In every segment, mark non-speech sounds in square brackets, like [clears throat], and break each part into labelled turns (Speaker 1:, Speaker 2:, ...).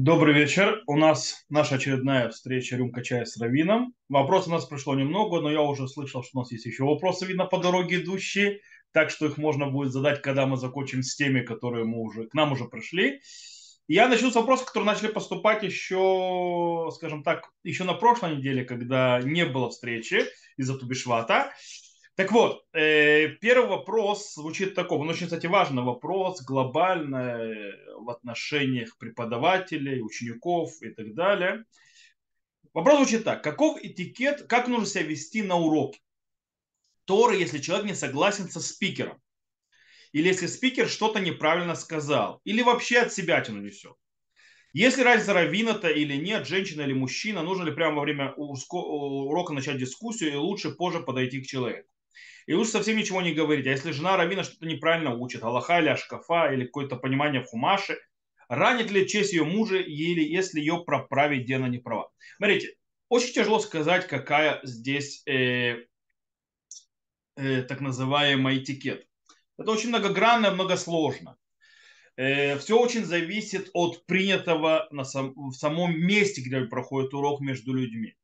Speaker 1: Добрый вечер. У нас наша очередная встреча «Рюмка чая с Равином». Вопросов у нас пришло немного, но я уже слышал, что у нас есть еще вопросы, видно, по дороге идущие. Так что их можно будет задать, когда мы закончим с теми, которые мы уже, к нам уже пришли. Я начну с вопросов, которые начали поступать еще, скажем так, еще на прошлой неделе, когда не было встречи из-за Тубишвата. Так вот, э, первый вопрос звучит такого, он очень, кстати, важный вопрос, глобальный э, в отношениях преподавателей, учеников и так далее. Вопрос звучит так, каков этикет, как нужно себя вести на уроке? Торы, если человек не согласен со спикером, или если спикер что-то неправильно сказал, или вообще от себя тяну несет. Если разница раввина-то или нет, женщина или мужчина, нужно ли прямо во время урока начать дискуссию, и лучше позже подойти к человеку. И лучше совсем ничего не говорить. А если жена равина что-то неправильно учит, Аллаха или Ашкафа, или какое-то понимание в Хумаше, ранит ли честь ее мужа, или если ее проправить, где она не права. Смотрите, очень тяжело сказать, какая здесь э, э, так называемый этикет. Это очень многогранно, многосложно. Э, все очень зависит от принятого на сам, в самом месте, где проходит урок между людьми.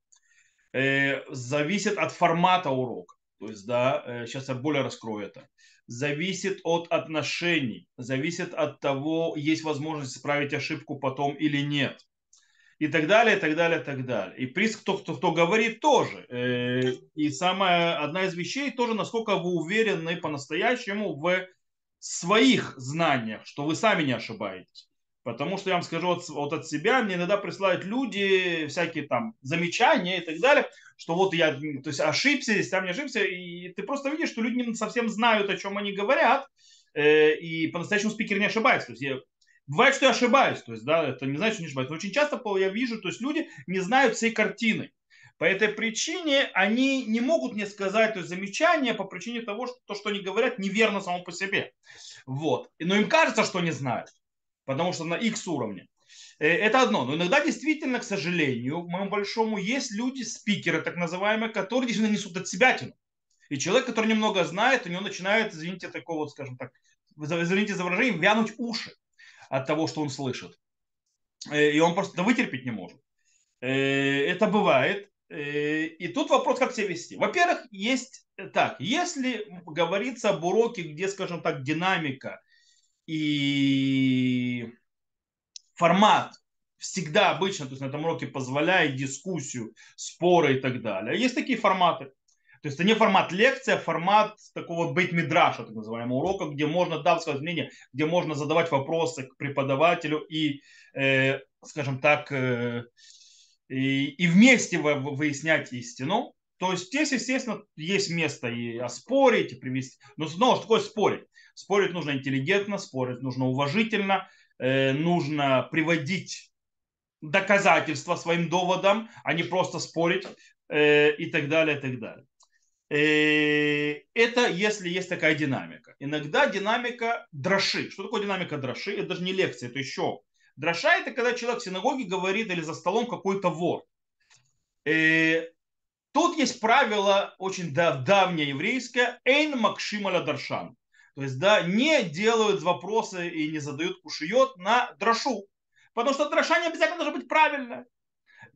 Speaker 1: Э, зависит от формата урока. То есть, да, сейчас э, я более раскрою это. Зависит от отношений, зависит от того, есть возможность исправить ошибку потом или нет. И так далее, и так далее, и так далее. И приз, кто, кто, кто говорит, тоже. Э, и самая одна из вещей тоже, насколько вы уверены по-настоящему в своих знаниях, что вы сами не ошибаетесь. Потому что я вам скажу вот, вот от себя, мне иногда присылают люди всякие там замечания и так далее, что вот я то есть ошибся, здесь там не ошибся, и ты просто видишь, что люди не совсем знают, о чем они говорят, э, и по-настоящему спикер не ошибается. То есть я, бывает, что я ошибаюсь, то есть, да, это не значит, что не ошибаюсь, но очень часто я вижу, то есть люди не знают всей картины. По этой причине они не могут мне сказать то есть, замечания по причине того, что то, что они говорят, неверно само по себе. Вот. Но им кажется, что не знают потому что на X уровне. Э, это одно. Но иногда действительно, к сожалению, к моему большому, есть люди, спикеры так называемые, которые действительно несут от себя тяну. И человек, который немного знает, у него начинает, извините, такого, вот, скажем так, извините за выражение, вянуть уши от того, что он слышит. Э, и он просто вытерпеть не может. Э, это бывает. И тут вопрос, как себя вести. Во-первых, есть так, если говорится об уроке, где, скажем так, динамика и формат всегда обычно, то есть на этом уроке позволяет дискуссию, споры и так далее. Есть такие форматы. То есть это не формат лекции, а формат такого бейт-мидраша, так называемого урока, где можно дать свое мнение, где можно задавать вопросы к преподавателю и, э, скажем так, э, и, и вместе выяснять истину. То есть здесь, естественно, есть место и оспорить, и привести. Но снова, что такое спорить? Спорить нужно интеллигентно, спорить нужно уважительно, э, нужно приводить доказательства своим доводам, а не просто спорить э, и так далее, и так далее. Э, это если есть такая динамика. Иногда динамика дроши. Что такое динамика дроши? Это даже не лекция, это еще. Дроша это когда человек в синагоге говорит или за столом какой-то вор. Тут есть правило очень давнее еврейское «эйн макшималя даршан». То есть, да, не делают вопросы и не задают кушиот на дрошу. Потому что дроша не обязательно должна быть правильная.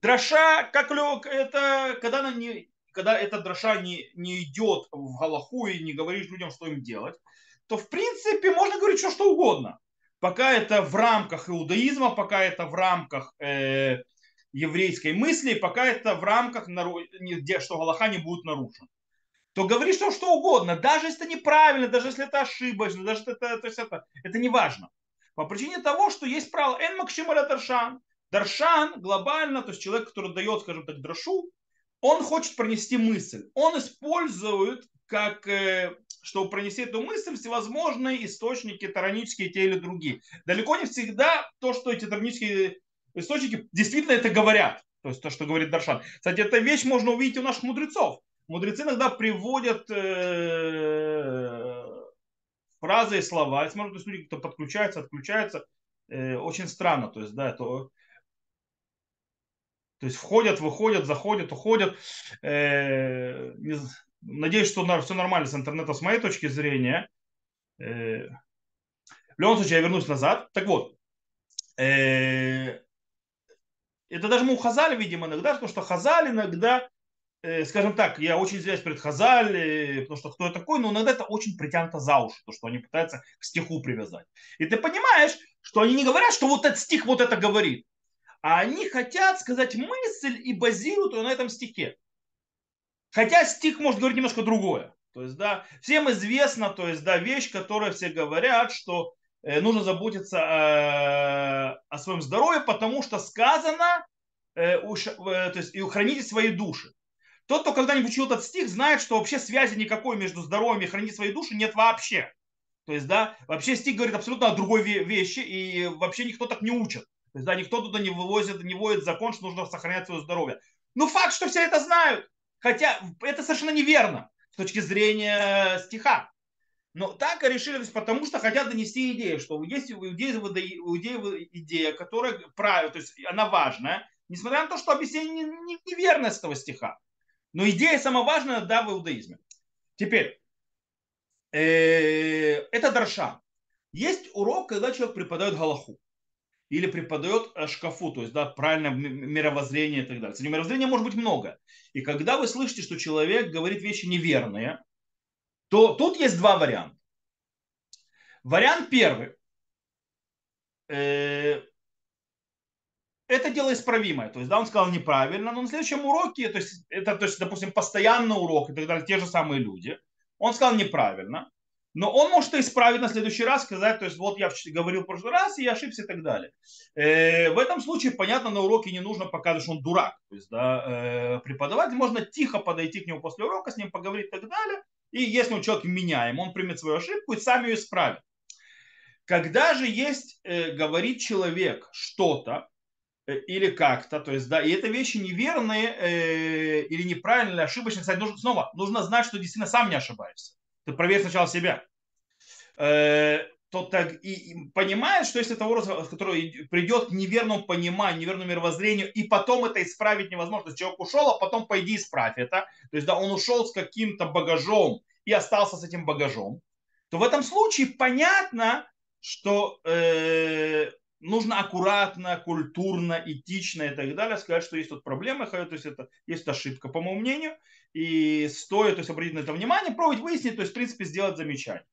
Speaker 1: Дроша, как это, когда, она не, когда эта дроша не, не идет в Галаху и не говоришь людям, что им делать, то в принципе можно говорить все, что угодно. Пока это в рамках иудаизма, пока это в рамках э, еврейской мысли, пока это в рамках, что Галаха не будет нарушен то говори что, что угодно, даже если это неправильно, даже если это ошибочно, даже если это, то есть это, это не важно. По причине того, что есть правило «эн макшималя даршан». Даршан глобально, то есть человек, который дает, скажем так, дрошу, он хочет пронести мысль. Он использует, как, э, чтобы пронести эту мысль, всевозможные источники, таранические, те или другие. Далеко не всегда то, что эти таранические источники действительно это говорят. То есть то, что говорит Даршан. Кстати, эта вещь можно увидеть у наших мудрецов мудрецы иногда приводят э, фразы и слова. И смотрят, люди, кто подключается, отключается. Э, очень странно. То есть, да, это то есть входят, выходят, заходят, уходят. Э, не, надеюсь, что все нормально с интернетом с моей точки зрения. Э, в любом случае, я вернусь назад. Так вот, э, это даже мы у Хазали видим иногда, потому что Хазаль иногда, скажем так, я очень извиняюсь перед Хазаль, э, потому что кто я такой, но иногда это очень притянуто за уши, то, что они пытаются к стиху привязать. И ты понимаешь, что они не говорят, что вот этот стих вот это говорит, а они хотят сказать мысль и базируют ее на этом стихе. Хотя стих может говорить немножко другое. То есть, да, всем известно, то есть, да, вещь, которая все говорят, что э, нужно заботиться о, э, своем здоровье, потому что сказано, э, э, то есть, и храните свои души. Тот, кто когда-нибудь учил этот стих, знает, что вообще связи никакой между здоровьем и хранить свои души нет вообще. То есть, да, вообще стих говорит абсолютно о другой вещи, и вообще никто так не учит. То есть, да, никто туда не вывозит, не вводит закон, что нужно сохранять свое здоровье. Но факт, что все это знают. Хотя это совершенно неверно с точки зрения стиха. Но так решили, потому что хотят донести идею, что есть у иудеев, иудеев идея, которая правильная, то есть она важная, несмотря на то, что объяснение неверное с этого стиха. Но идея самая важная, да, в иудаизме. Теперь, э, это дарша. Есть урок, когда человек преподает галаху или преподает э, шкафу, то есть да, правильное мировоззрение и так далее. Кстати, мировоззрения может быть много. И когда вы слышите, что человек говорит вещи неверные, то тут есть два варианта. Вариант первый. Э, это дело исправимое. То есть, да, он сказал неправильно, но на следующем уроке, то есть, это, то есть, допустим, постоянный урок и так далее, те же самые люди, он сказал неправильно. Но он может исправить на следующий раз, сказать, то есть вот я говорил в прошлый раз, и я ошибся и так далее. Э, в этом случае, понятно, на уроке не нужно показывать, что он дурак. То есть, да, э, преподаватель можно тихо подойти к нему после урока, с ним поговорить и так далее. И если он человек меняем, он примет свою ошибку и сам ее исправит. Когда же есть, э, говорит человек что-то, или как-то, то есть, да, и это вещи неверные э, или неправильные, ошибочные, кстати, нужно, снова, нужно знать, что действительно сам не ошибаешься ты проверь сначала себя, э, то так и, и понимаешь, что если того, который придет к неверному пониманию, неверному мировоззрению, и потом это исправить невозможно. То есть человек ушел, а потом пойди исправь это. То есть да, он ушел с каким-то багажом и остался с этим багажом, то в этом случае понятно, что э, нужно аккуратно, культурно, этично и так далее сказать, что есть тут проблемы, то есть это есть ошибка, по моему мнению, и стоит то есть, обратить на это внимание, пробовать выяснить, то есть, в принципе, сделать замечание.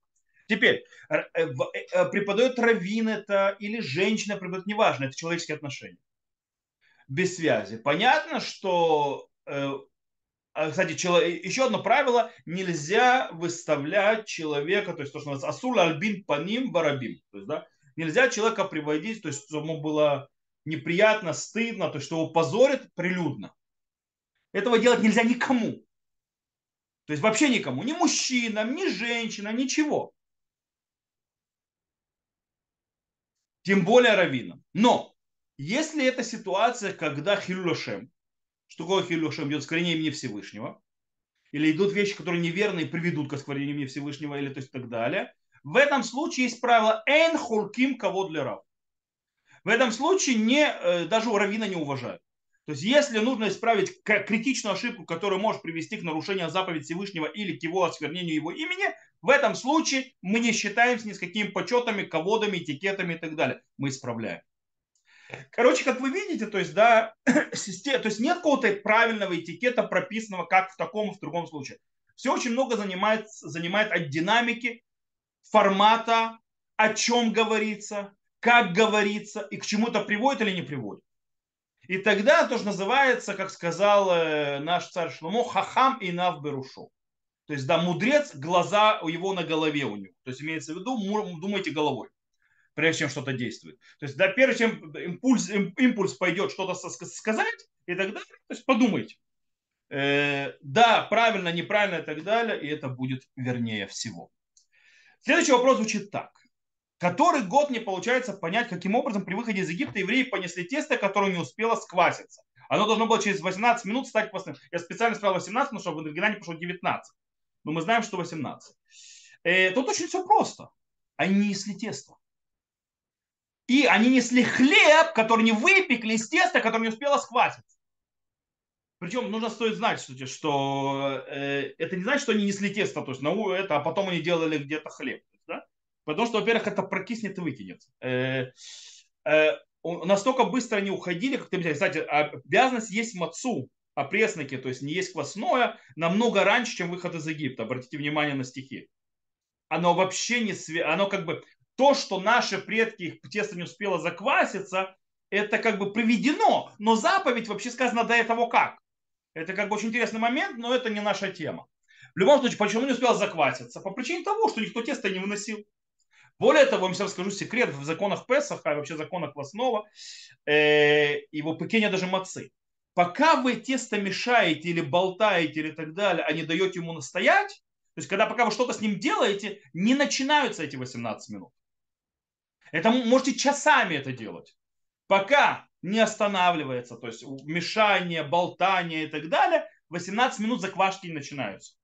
Speaker 1: Теперь, э, э, э, преподает раввин это или женщина преподает, неважно, это человеческие отношения. Без связи. Понятно, что, а, кстати, еще одно правило, нельзя выставлять человека, то есть то, что называется асур альбин паним барабим. То есть, да, нельзя человека приводить, то есть, ему было неприятно, стыдно, то есть, что его позорит прилюдно. Этого делать нельзя никому. То есть вообще никому, ни мужчинам, ни женщинам, ничего. Тем более раввинам. Но если это ситуация, когда хиллюшем, что такое хиллюшем, идет скорее имени Всевышнего, или идут вещи, которые неверны и приведут к осквернению Всевышнего, или то есть так далее, в этом случае есть правило «эн хурким кого для рав». В этом случае не, э, даже у равина не уважают. То есть, если нужно исправить критичную ошибку, которая может привести к нарушению заповеди Всевышнего или к его осквернению его имени, в этом случае мы не считаемся ни с какими почетами, ководами, этикетами и так далее. Мы исправляем. Короче, как вы видите, то есть, да, [clears throat] система, то есть нет какого-то правильного этикета, прописанного как в таком и в другом случае. Все очень много занимает, занимает от динамики, формата, о чем говорится, как говорится и к чему это приводит или не приводит. И тогда то, что называется, как сказал э, наш царь Шломо, хахам и нав берушу. То есть, да, мудрец, глаза у его на голове у него. То есть, имеется в виду, думайте головой, прежде чем что-то действует. То есть, да, прежде чем импульс, импульс пойдет что-то сказать, и далее, то есть, подумайте. Э, да, правильно, неправильно и так далее, и это будет вернее всего. Следующий вопрос звучит так. Который год не получается понять, каким образом при выходе из Египта евреи понесли тесто, которое не успело скваситься. Оно должно было через 18 минут стать постным. Я специально сказал 18, потому что в оригинале пошло 19. Но мы знаем, что 18. Э, тут очень все просто. Они несли тесто. И они несли хлеб, который не выпекли из теста, которое не успело скваситься. Причем нужно стоит знать, что, что э, это не значит, что они несли тесто, то есть на это, а потом они делали где-то хлеб. Потому что, во-первых, это прокиснет и выкинет. Э, э, настолько быстро они уходили, как ты кстати, обязанность есть мацу, опресноки, то есть не есть квасное, намного раньше, чем выход из Египта. Обратите внимание на стихи. Оно вообще не све... оно как бы то, что наши предки, их тесто не успело закваситься, это как бы приведено, но заповедь вообще сказано до этого как. Это как бы очень интересный момент, но это не наша тема. В любом случае, почему не успел закваситься? По причине того, что никто тесто не выносил. Более того, я вам сейчас расскажу секрет в законах Песаха, и вообще законах Квасного, э, его пекения даже мацы. Пока вы тесто мешаете или болтаете или так далее, а не даете ему настоять, то есть когда пока вы что-то с ним делаете, не начинаются эти 18 минут. Это можете часами это делать. Пока не останавливается, то есть мешание, болтание и так далее, 18 минут заквашки не начинаются.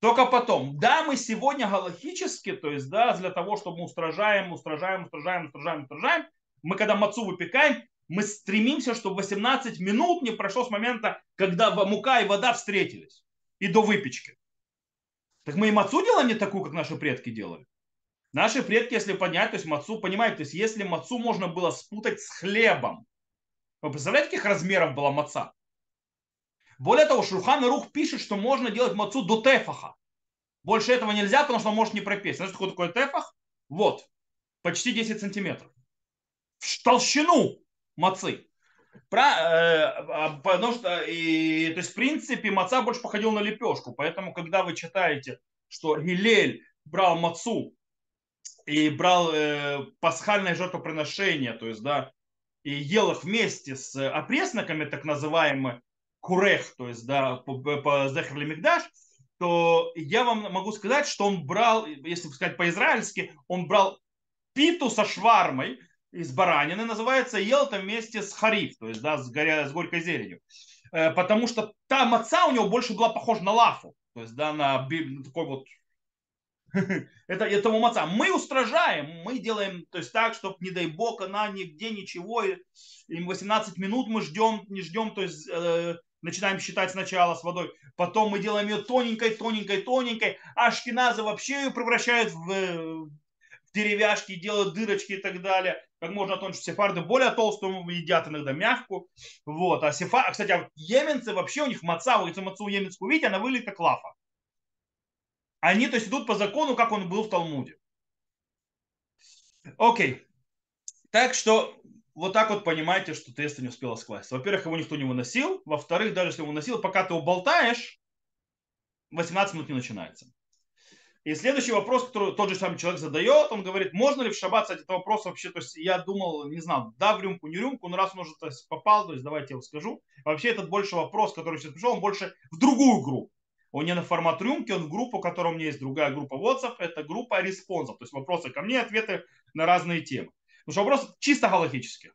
Speaker 1: Только потом. Да, мы сегодня галактически, то есть, да, для того, чтобы мы устражаем, устражаем, устражаем, устражаем, устражаем, мы когда мацу выпекаем, мы стремимся, чтобы 18 минут не прошло с момента, когда мука и вода встретились, и до выпечки. Так мы и мацу делаем не такую, как наши предки делали. Наши предки, если поднять, то есть мацу, понимаете, то есть если мацу можно было спутать с хлебом, вы представляете, каких размеров была маца? Более того, Шурхан Рух пишет, что можно делать мацу до тефаха. Больше этого нельзя, потому что он может не пропесть. Знаете, что такое тефах? Вот, почти 10 сантиметров. В толщину мацы. Про, э, потому что, и, то есть, в принципе, маца больше походил на лепешку. Поэтому, когда вы читаете, что Гилель брал мацу и брал э, пасхальное жертвоприношение, то есть, да, и ел их вместе с опресноками, так называемыми, курех, то есть, да, по, по Мигдаш, то я вам могу сказать, что он брал, если сказать по-израильски, он брал питу со швармой из баранины, называется, ел там вместе с хариф, то есть, да, с, горя, с горькой зеленью. Э, потому что та маца у него больше была похожа на лафу, то есть, да, на, на такой вот [laughs] это, этого маца. Мы устражаем, мы делаем то есть так, чтобы, не дай бог, она нигде ничего, и 18 минут мы ждем, не ждем, то есть э, начинаем считать сначала с водой, потом мы делаем ее тоненькой, тоненькой, тоненькой, а шкиназы вообще ее превращают в, в деревяшки, делают дырочки и так далее. Как можно тоньше сефарды более толстую едят иногда мягкую. Вот. А сефар, кстати, а вот йеменцы вообще у них маца, если мацу йеменскую видите, она выглядит как лафа. Они то есть идут по закону, как он был в Талмуде. Окей. Так что вот так вот понимаете, что теста не успела скласть. Во-первых, его никто не выносил. Во-вторых, даже если его выносил, пока ты его болтаешь, 18 минут не начинается. И следующий вопрос, который тот же самый человек задает, он говорит, можно ли в шаббат, кстати, это вопрос вообще, то есть я думал, не знал, да, в рюмку, не рюмку, но раз он уже попал, то есть давайте я его скажу. Вообще этот больше вопрос, который сейчас пришел, он больше в другую группу. Он не на формат рюмки, он в группу, у которой у меня есть другая группа WhatsApp, это группа респонсов, то есть вопросы ко мне, ответы на разные темы. Потому что вопрос чисто галактический.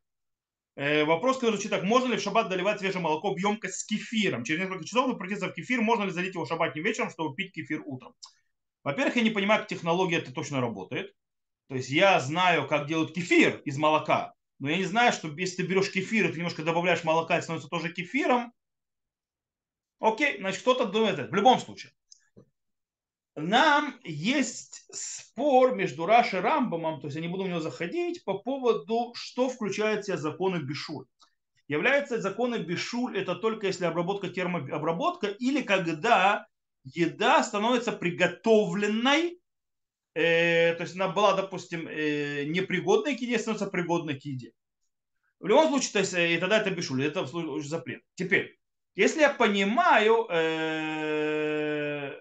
Speaker 1: Э, вопрос, который звучит так. Можно ли в шаббат доливать свежее молоко в емкость с кефиром? Через несколько часов запретиться в кефир. Можно ли залить его шаббатним вечером, чтобы пить кефир утром? Во-первых, я не понимаю, как технология это точно работает. То есть я знаю, как делают кефир из молока, но я не знаю, что если ты берешь кефир и ты немножко добавляешь молока, это становится тоже кефиром, Окей, значит, кто-то думает это. В любом случае, нам есть спор между Рашей и Рамбамом, то есть я не буду в него заходить, по поводу, что включает в себя законы Бишуль. Является законы Бишуль это только если обработка термообработка или когда еда становится приготовленной, э, то есть она была, допустим, э, непригодной к еде, становится пригодной к еде. В любом случае, то есть, э, и тогда это Бишуль, это запрет. Теперь, если я понимаю, э,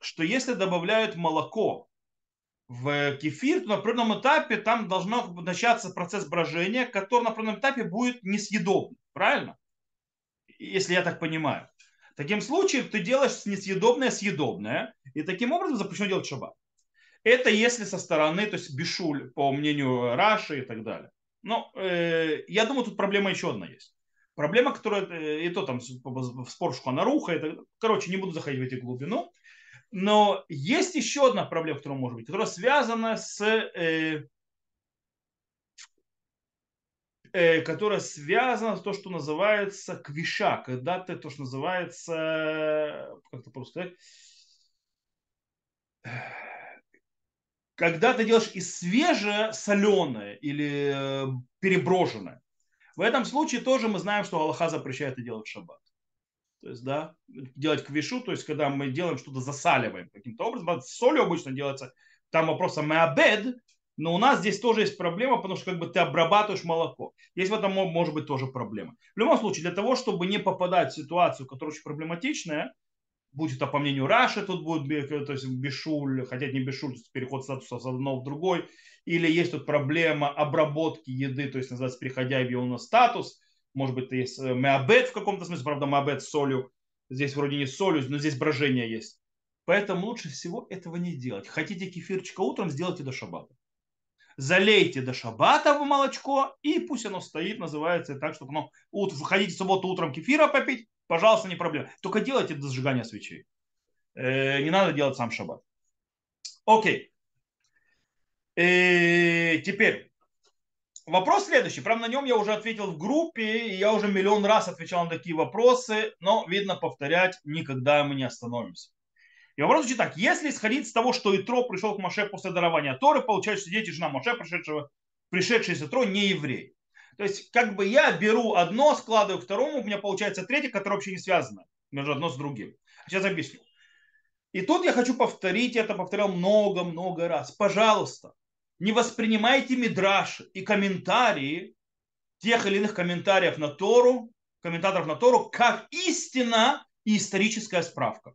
Speaker 1: что если добавляют молоко в кефир, то на определенном этапе там должно начаться процесс брожения, который на определенном этапе будет несъедобным. Правильно? Если я так понимаю. Таким случаем ты делаешь несъедобное съедобное, и таким образом запрещено делать шаббат. Это если со стороны, то есть бешуль, по мнению Раши и так далее. Но э, я думаю, тут проблема еще одна есть. Проблема, которая, э, и то там в спор Шуханаруха, это, короче, не буду заходить в эти глубину, но есть еще одна проблема, которая может быть, которая связана с, э, э, которая связана с то, что называется квиша, когда ты то, что называется, как это сказать, когда ты делаешь и свежее соленое или э, переброженное. В этом случае тоже мы знаем, что Аллаха запрещает это делать в шаббат. То есть, да, делать квишу, то есть, когда мы делаем что-то, засаливаем каким-то образом. С солью обычно делается, там вопрос о меабед, но у нас здесь тоже есть проблема, потому что как бы ты обрабатываешь молоко. Есть в этом может быть тоже проблема. В любом случае, для того, чтобы не попадать в ситуацию, которая очень проблематичная, будь это по мнению Раши, тут будет то есть бешуль, хотя не бешуль, переход статуса с одного в другой, или есть тут проблема обработки еды, то есть называется переходя в его статус, может быть, есть э, меабет в каком-то смысле, правда, меабет с солью, здесь вроде не с солью, но здесь брожение есть. Поэтому лучше всего этого не делать. Хотите кефирчика утром, сделайте до шабата. Залейте до шабата в молочко, и пусть оно стоит, называется так, чтобы оно... Вы хотите в субботу утром кефира попить, пожалуйста, не проблема. Только делайте до зажигания свечей. Э, не надо делать сам шаббат. Окей. И э, теперь, вопрос следующий. Правда, на нем я уже ответил в группе, и я уже миллион раз отвечал на такие вопросы, но, видно, повторять никогда мы не остановимся. И вопрос звучит так. Если исходить из того, что Итро пришел к Моше после дарования Торы, получается, что дети жена Моше, пришедшего, пришедший из Итро, не еврей. То есть, как бы я беру одно, складываю второму, у меня получается третье, которое вообще не связано между одно с другим. Сейчас объясню. И тут я хочу повторить, я это повторял много-много раз. Пожалуйста, не воспринимайте мидраши и комментарии тех или иных комментариев на Тору, комментаторов на Тору, как истина и историческая справка.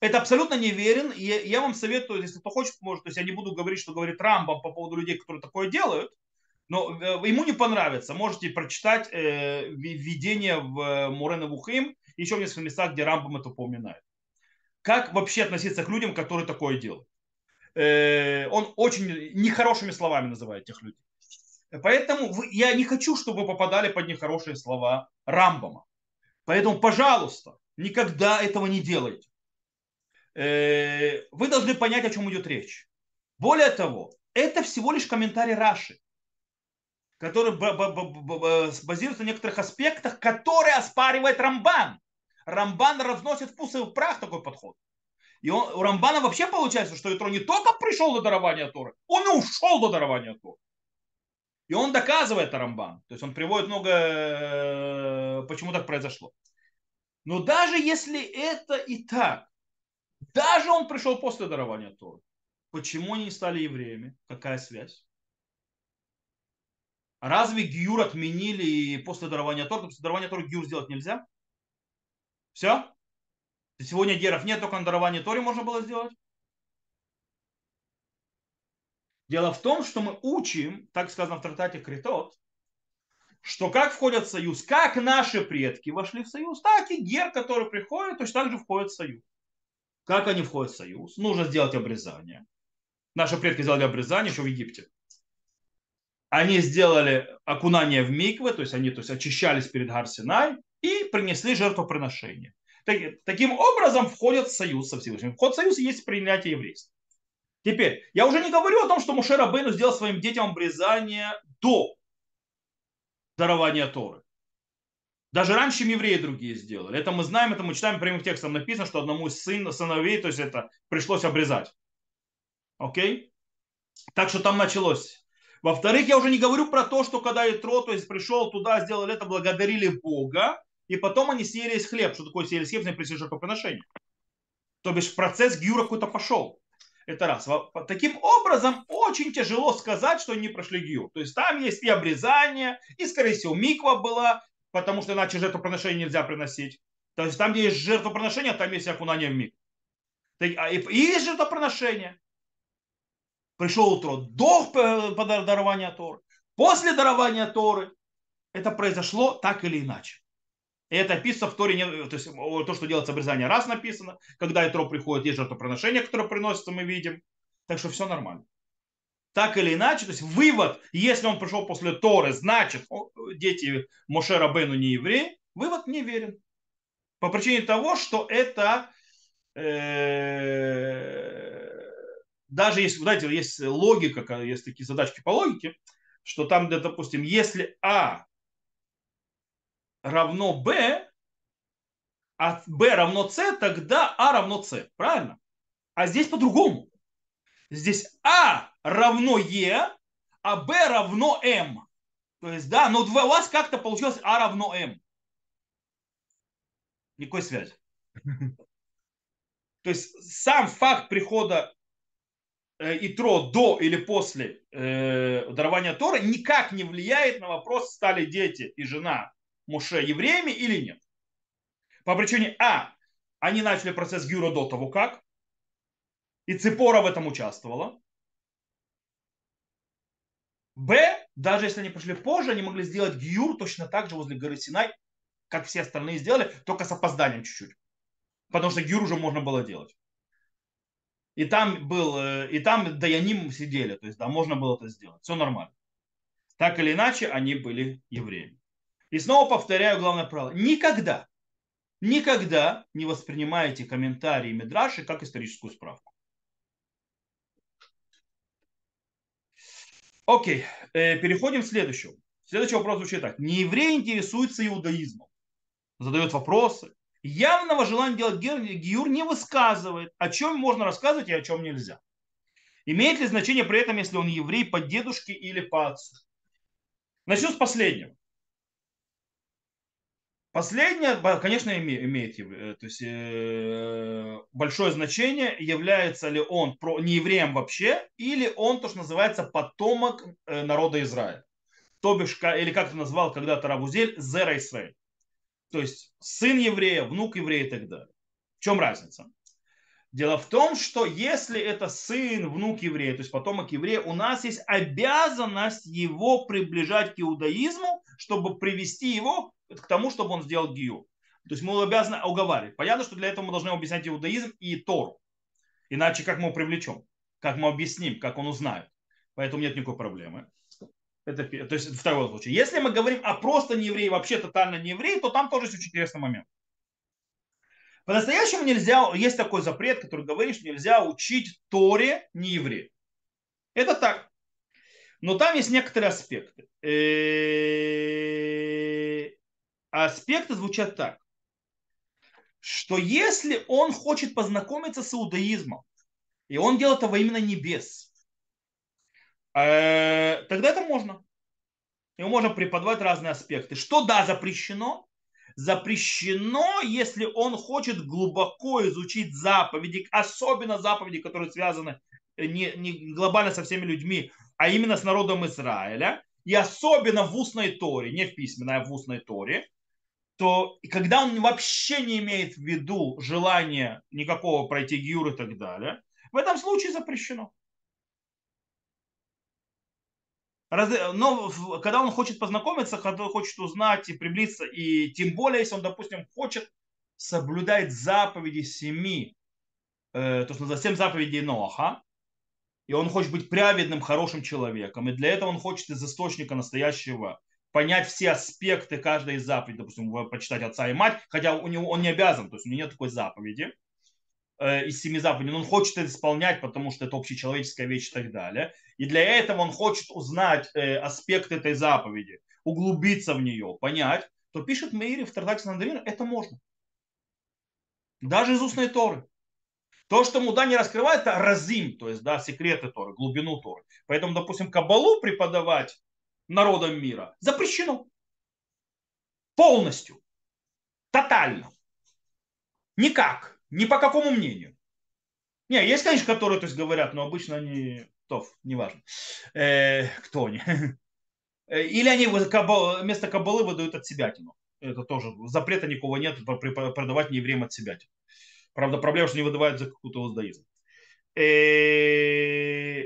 Speaker 1: Это абсолютно неверен. И я вам советую, если кто хочет, может, то есть я не буду говорить, что говорит Рамбам по поводу людей, которые такое делают, но э, ему не понравится. Можете прочитать э, введение в э, Мурена Вухим, еще в нескольких местах, где Рамбам это упоминает. Как вообще относиться к людям, которые такое делают? Он очень нехорошими словами называет этих людей. Поэтому я не хочу, чтобы вы попадали под нехорошие слова Рамбама. Поэтому, пожалуйста, никогда этого не делайте. Вы должны понять, о чем идет речь. Более того, это всего лишь комментарий Раши который базируется на некоторых аспектах, которые оспаривает Рамбан. Рамбан разносит вкус и прах такой подход. И он, у Рамбана вообще получается, что Итро не только пришел до дарования Торы, он и ушел до дарования Торы. И он доказывает Рамбан. То есть он приводит много, э, почему так произошло. Но даже если это и так, даже он пришел после дарования Торы, почему они не стали евреями? Какая связь? Разве Гиюр отменили после дарования Тора? После дарования Тора Гиюр сделать нельзя? Все? Сегодня геров нет, только на даровании Торе можно было сделать. Дело в том, что мы учим, так сказано в трактате Критот, что как входят в союз, как наши предки вошли в союз, так и гер, который приходит, точно так же входит в союз. Как они входят в союз? Нужно сделать обрезание. Наши предки сделали обрезание еще в Египте они сделали окунание в миквы, то есть они то есть, очищались перед Гарсинай и принесли жертвоприношение. Так, таким образом входят в союз со Всевышним. Вход в союз есть принятие еврейства. Теперь, я уже не говорю о том, что Мушер Абейну сделал своим детям обрезание до дарования Торы. Даже раньше, чем евреи другие сделали. Это мы знаем, это мы читаем прямым текстом написано, что одному из сын, сыновей, то есть это пришлось обрезать. Окей? Так что там началось во-вторых, я уже не говорю про то, что когда Итро, то есть пришел туда, сделали это, благодарили Бога, и потом они съели хлеб. Что такое съели хлеб, при жертвоприношении? То бишь процесс гюра какой-то пошел. Это раз. Таким образом, очень тяжело сказать, что они прошли гюр. То есть там есть и обрезание, и, скорее всего, миква была, потому что иначе жертвоприношение нельзя приносить. То есть там, где есть жертвоприношение, там есть окунание в миг. А, и есть жертвоприношение пришло утро до дарования Торы, после дарования Торы, это произошло так или иначе. И это описано в Торе, то есть то, что делается обрезание, раз написано, когда Итро приходит, есть жертвоприношение, которое приносится, мы видим. Так что все нормально. Так или иначе, то есть вывод, если он пришел после Торы, значит, дети Моше Рабену не евреи, вывод не верен. По причине того, что это э, даже если, знаете, есть логика, есть такие задачки по логике, что там, где, допустим, если А равно Б, а Б равно С, тогда А равно С. Правильно? А здесь по-другому. Здесь А равно Е, а Б равно М. То есть, да, но у вас как-то получилось А равно М. Никакой связи. [laughs] То есть сам факт прихода Итро до или после э, дарования Тора никак не влияет на вопрос, стали дети и жена Муше евреями или нет. По причине А, они начали процесс Гюра до того как, и Ципора в этом участвовала. Б, даже если они пошли позже, они могли сделать Гюр точно так же возле горы Синай, как все остальные сделали, только с опозданием чуть-чуть. Потому что Гюр уже можно было делать. И там был, э, и там Даяним сидели, то есть да, можно было это сделать. Все нормально. Так или иначе, они были евреями. И снова повторяю главное правило. Никогда, никогда не воспринимайте комментарии Медраши как историческую справку. Окей, э, переходим к следующему. Следующий вопрос звучит так. Нееврей интересуется иудаизмом. Задает вопросы. Явного желания делать гиюр не высказывает. О чем можно рассказывать и о чем нельзя. Имеет ли значение при этом, если он еврей по дедушке или по отцу? Начну с последнего. Последнее, конечно, имеет э, то есть, э, большое значение, является ли он не евреем вообще, или он то, что называется потомок э, народа Израиля. То бишь, или как ты назвал когда-то Равузель, Зера Исраиль. То есть сын еврея, внук еврея и так далее. В чем разница? Дело в том, что если это сын, внук еврея, то есть потомок еврея, у нас есть обязанность его приближать к иудаизму, чтобы привести его к тому, чтобы он сделал гию. То есть мы обязаны уговаривать. Понятно, что для этого мы должны объяснять иудаизм и Тору. Иначе как мы его привлечем? Как мы объясним, как он узнает? Поэтому нет никакой проблемы. Это, то есть второй случай. Если мы говорим о просто не евреи, вообще тотально не евреи, то там тоже есть очень интересный момент. По-настоящему нельзя, есть такой запрет, который говорит, что нельзя учить Торе не евреи. Это так. Но там есть некоторые аспекты. Аспекты звучат так, что если он хочет познакомиться с иудаизмом, и он делает это во именно небес, тогда это можно. Ему можно преподавать разные аспекты. Что да, запрещено? Запрещено, если он хочет глубоко изучить заповеди, особенно заповеди, которые связаны э, не, не глобально со всеми людьми, а именно с народом Израиля, и особенно в устной Торе, не в письменной, а в устной Торе, то когда он вообще не имеет в виду желания никакого пройти гюр и так далее, в этом случае запрещено. Но когда он хочет познакомиться, когда хочет узнать и приблизиться, и тем более, если он, допустим, хочет соблюдать заповеди семи, э, то, что называется, семь заповедей Ноаха, и он хочет быть праведным, хорошим человеком, и для этого он хочет из источника настоящего понять все аспекты каждой из заповедей, допустим, почитать отца и мать, хотя у него, он не обязан, то есть у него нет такой заповеди, из семи заповедей, но он хочет это исполнять, потому что это общечеловеческая вещь и так далее. И для этого он хочет узнать э, аспект этой заповеди, углубиться в нее, понять, то пишет Мейри в Тартаксе Нандарина, это можно. Даже из устной Торы. То, что Муда не раскрывает, это разим, то есть да, секреты Торы, глубину Торы. Поэтому, допустим, Кабалу преподавать народам мира запрещено. Полностью. Тотально. Никак. Ни по какому мнению. Не, есть, конечно, которые то есть, говорят, но обычно они, то, неважно, э, кто они. [laughs] Э, или они вместо кабалы выдают от себя тяну. Это тоже, запрета никого нет продавать неевреям от себя. Правда, проблема, что не выдавают за какую-то лаздаизм. Э,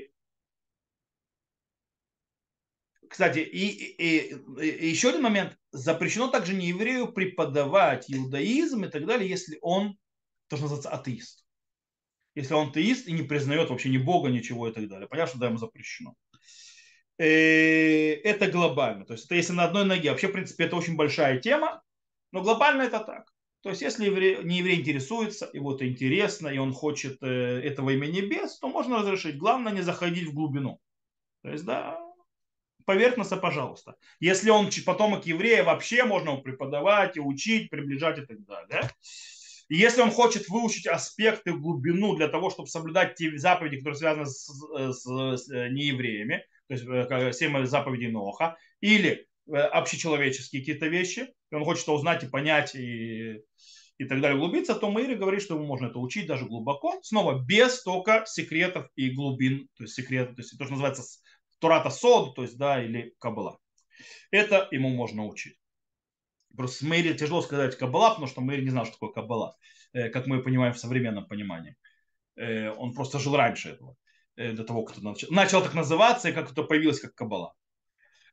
Speaker 1: кстати, и, и, и еще один момент. Запрещено также не еврею преподавать иудаизм и так далее, если он то, что называется атеист. Если он атеист и не признает вообще ни Бога, ничего и так далее. Понятно, что да, ему запрещено. Э, это глобально. То есть это если на одной ноге. Вообще, в принципе, это очень большая тема, но глобально это так. То есть, если еврей, не еврей интересуется, его это интересно, и он хочет э, этого имя небес, то можно разрешить. Главное не заходить в глубину. То есть, да, поверхностно, пожалуйста. Если он потомок еврея, вообще можно его преподавать и учить, приближать и так далее. И если он хочет выучить аспекты, глубину для того, чтобы соблюдать те заповеди, которые связаны с, с, с неевреями, то есть э, семь заповедей Ноха, или э, общечеловеческие какие-то вещи, и он хочет узнать и понять, и, и так далее, углубиться, то Маири говорит, что ему можно это учить даже глубоко, снова без только секретов и глубин, то есть секретов, то есть то, что называется Турата Сод, то есть, да, или Кабала. Это ему можно учить. Просто с Мэри тяжело сказать Каббала, потому что Мэри не знал, что такое Каббала, э, как мы понимаем в современном понимании. Э, он просто жил раньше этого, э, до того, как начал, начал так называться, и как это появилось как Каббала.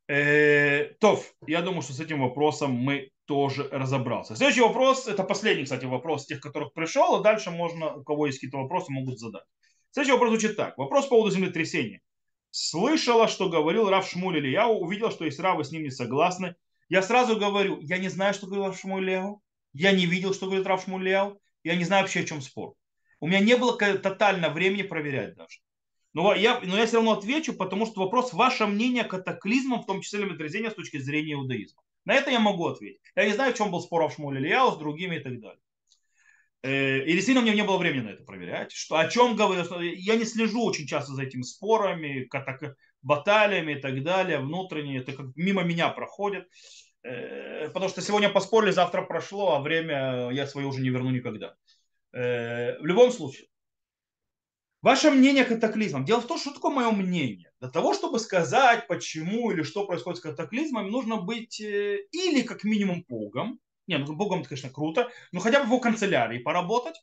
Speaker 1: Тов, я думаю, что с этим вопросом мы тоже разобрался. Следующий вопрос, это последний, кстати, вопрос тех, которых пришел, а дальше можно, у кого есть какие-то вопросы, могут задать. Следующий вопрос звучит так. Вопрос по поводу землетрясения. Слышала, что говорил Рав Шмуль я увидел, что если Равы с ним не согласны, я сразу говорю, я не знаю, что говорил Шмулеу, я не видел, что говорит Рав Шмулеу, я не знаю вообще, о чем спор. У меня не было тотально времени проверять даже. Но я, но я все равно отвечу, потому что вопрос, ваше мнение катаклизмом, в том числе землетрясения с точки зрения иудаизма. На это я могу ответить. Я не знаю, в чем был спор Рав Шмуль Ильяу с другими и так далее. Э, и действительно, у меня не было времени на это проверять. Что, о чем говорят? Я не слежу очень часто за этими спорами, катак, баталиями и так далее, внутренние. Это как мимо меня проходит. Э, потому что сегодня поспорили, завтра прошло, а время я свое уже не верну никогда. Э, в любом случае, Ваше мнение катаклизмом. Дело в том, что такое мое мнение. Для того, чтобы сказать, почему или что происходит с катаклизмом, нужно быть или как минимум Богом, не, ну Богом это, конечно, круто, но хотя бы в его канцелярии поработать.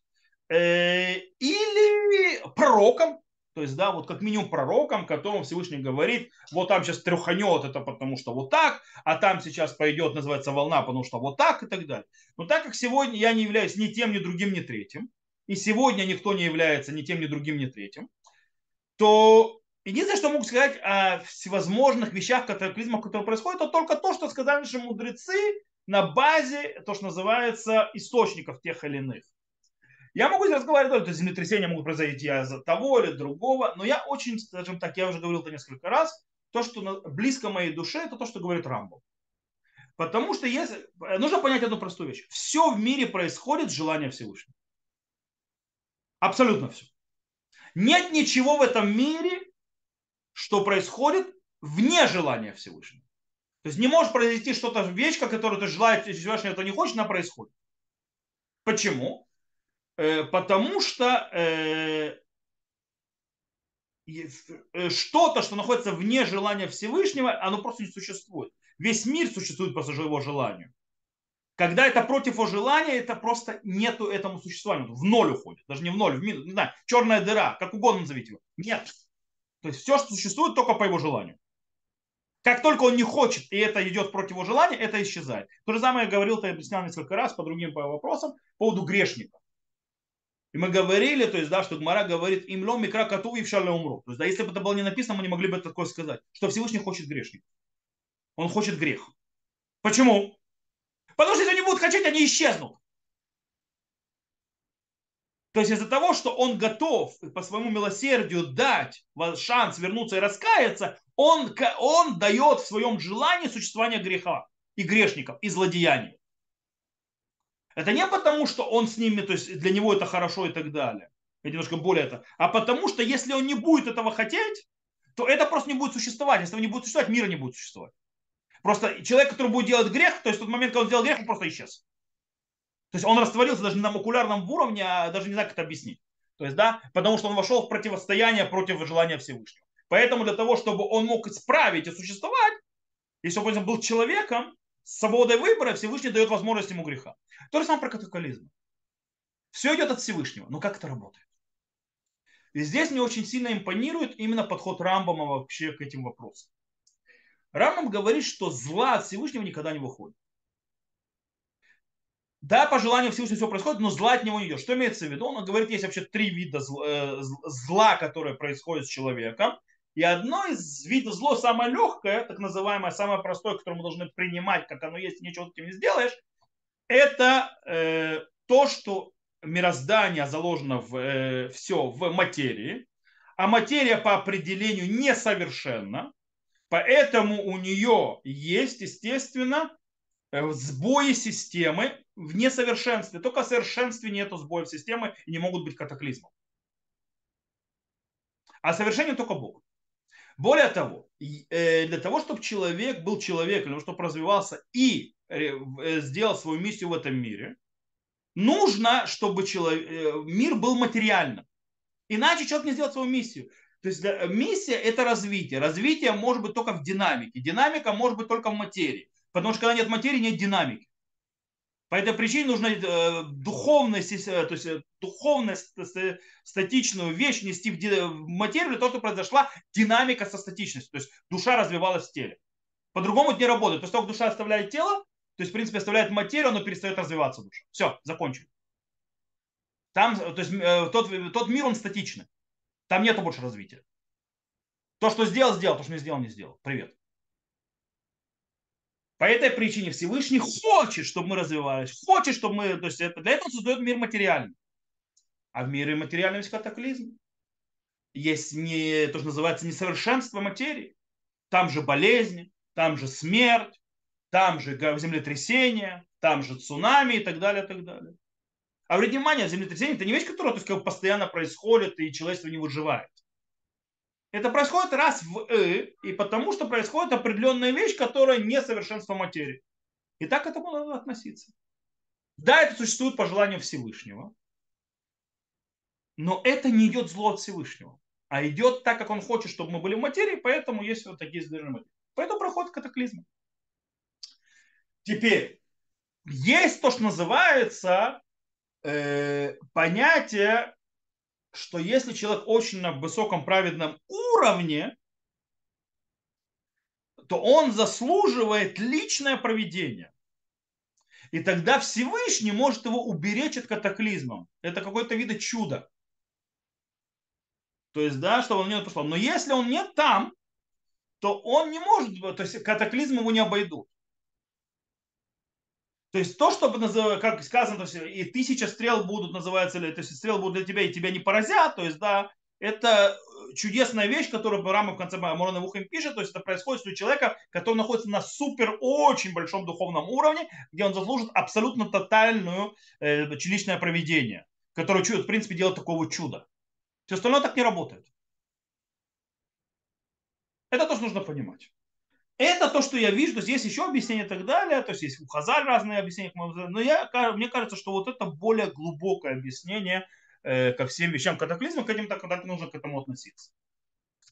Speaker 1: Э, или пророком, то есть, да, вот как минимум пророком, которому Всевышний говорит, вот там сейчас треханет это потому что вот так, а там сейчас пойдет, называется, волна, потому что вот так и так далее. Но так как сегодня я не являюсь ни тем, ни другим, ни третьим, и сегодня никто не является ни тем, ни другим, ни третьим, то единственное, что могу сказать о всевозможных вещах, катаклизмах, которые происходят, это только то, что сказали наши мудрецы на базе, то, что называется, источников тех или иных. Я могу здесь разговаривать, то землетрясения могут произойти из-за того или другого, но я очень, скажем так, я уже говорил это несколько раз, то, что близко моей душе, это то, что говорит Рамбо. Потому что если, нужно понять одну простую вещь. Все в мире происходит с желания Всевышнего. Абсолютно все. Нет ничего в этом мире, что происходит вне желания Всевышнего. То есть не может произойти что-то, вещь, которую ты желаешь, Всевышний это не хочет, она происходит. Почему? Э, потому что э, э, что-то, что находится вне желания Всевышнего, оно просто не существует. Весь мир существует по его желанию. Когда это против его желания, это просто нету этому существованию. В ноль уходит. Даже не в ноль, в минус. Не знаю, черная дыра, как угодно назовите его. Нет. То есть все, что существует, только по его желанию. Как только он не хочет, и это идет против его желания, это исчезает. То же самое я говорил, я объяснял несколько раз по другим вопросам по поводу грешника. И мы говорили, то есть, да, что Гмара говорит, им лом микра коту и в шале умру. То есть, да, если бы это было не написано, мы не могли бы такое сказать, что Всевышний хочет грешник. Он хочет грех. Почему? Потому что если они будут хотеть, они исчезнут. То есть из-за того, что он готов по своему милосердию дать шанс вернуться и раскаяться, он, он дает в своем желании существование греха и грешников, и злодеяний. Это не потому, что он с ними, то есть для него это хорошо и так далее. Это немножко более это. А потому что если он не будет этого хотеть, то это просто не будет существовать. Если этого не будет существовать, мира не будет существовать. Просто человек, который будет делать грех, то есть в тот момент, когда он сделал грех, он просто исчез. То есть он растворился даже на макулярном уровне, а даже не знаю, как это объяснить. То есть, да, потому что он вошел в противостояние против желания Всевышнего. Поэтому для того, чтобы он мог исправить и существовать, если он был человеком, свободой выбора Всевышний дает возможность ему греха. То же самое про катаколизм. Все идет от Всевышнего. Но как это работает? И здесь мне очень сильно импонирует именно подход Рамбама вообще к этим вопросам. Рамбам говорит, что зла от Всевышнего никогда не выходит. Да, по желанию Всевышнего все происходит, но зла от него не идет. Что имеется в виду? Он говорит, есть вообще три вида э, зла, которые происходят с человеком. И одно из видов зла, самое легкое, так называемое, самое простое, которое мы должны принимать, как оно есть, ничего с этим не сделаешь, это э, то, что мироздание заложено в, э, все в материи, а материя по определению несовершенна, поэтому у нее есть, естественно, Э, сбои системы в несовершенстве. Только в совершенстве нету сбоев системы и не могут быть катаклизмом. А совершение только Бог. Более того, э, для того, чтобы человек был человеком, чтобы развивался и э, э, сделал свою миссию в этом мире, нужно, чтобы мир был материальным. Иначе человек не сделает свою миссию. То есть миссия – это развитие. Развитие может быть только в динамике. Динамика может быть только в материи. Потому что когда нет материи, нет динамики. По этой причине нужно э, духовность, э, то есть э, духовность, статичную вещь нести в материю того, чтобы произошла динамика со статичностью. То есть душа развивалась в теле. По-другому это не работает. То есть только душа оставляет тело, то есть в принципе оставляет материю, но перестает развиваться душа. Все, закончили. Там, то есть тот, тот мир, он статичный. Там нету больше развития. То, что сделал, сделал, то, что не сделал, не сделал. Привет. По этой причине Всевышний хочет, чтобы мы развивались, хочет, чтобы мы, то есть это, для этого создает мир материальный. А в мире материальном есть катаклизм. Есть не, то, что называется несовершенство материи. Там же болезни, там же смерть, там же землетрясение, там же цунами и так далее, и так далее. А внимание, землетрясение это не вещь, которая то есть, как постоянно происходит и человечество не выживает. Это происходит раз в «э», и потому что происходит определенная вещь, которая не совершенство материи. И так к этому надо относиться. Да, это существует по желанию Всевышнего, но это не идет зло от Всевышнего, а идет так, как он хочет, чтобы мы были в материи, поэтому есть вот такие сдвижения материи. Поэтому проходит катаклизм. Теперь, есть то, что называется э, понятие что если человек очень на высоком праведном уровне, то он заслуживает личное проведение. И тогда Всевышний может его уберечь от катаклизмов. Это какой-то вид чуда. То есть, да, чтобы он не пошло. Но если он не там, то он не может, то есть катаклизм ему не обойдут. То есть то, что, как сказано, то есть, и тысяча стрел будут, называется, то есть стрел будут для тебя, и тебя не поразят, то есть, да, это чудесная вещь, которую Рама в конце Морона Вухим пишет, то есть это происходит у человека, который находится на супер очень большом духовном уровне, где он заслужит абсолютно тотальную э, личное проведение, которое, в принципе, делает такого чуда. Все остальное так не работает. Это тоже нужно понимать. Это то, что я вижу, то есть есть еще объяснения и так далее, то есть есть у Хазаль разные объяснения, но я, мне кажется, что вот это более глубокое объяснение э, ко всем вещам катаклизма, к этим так, так нужно к этому относиться.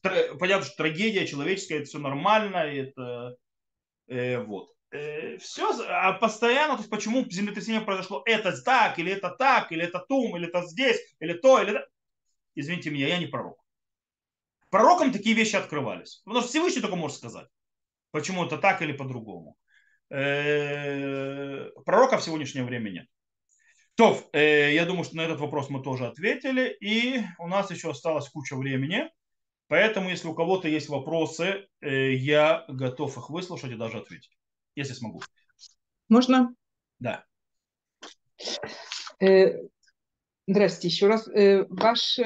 Speaker 1: Понятно, что трагедия человеческая, это все нормально, это э, вот. Э, все, а постоянно, то есть почему землетрясение произошло, это так, или это так, или это тум, или это здесь, или то, или это. Извините меня, я не пророк. Пророкам такие вещи открывались. Потому что Всевышний только может сказать. Почему это так или по-другому. Э, пророка в сегодняшнее время нет. То, э, я думаю, что на этот вопрос мы тоже ответили. И у нас еще осталось куча времени. Поэтому, если у кого-то есть вопросы, э, я готов их выслушать и даже ответить, если смогу.
Speaker 2: Можно?
Speaker 1: Да.
Speaker 2: Здравствуйте еще раз. Ваш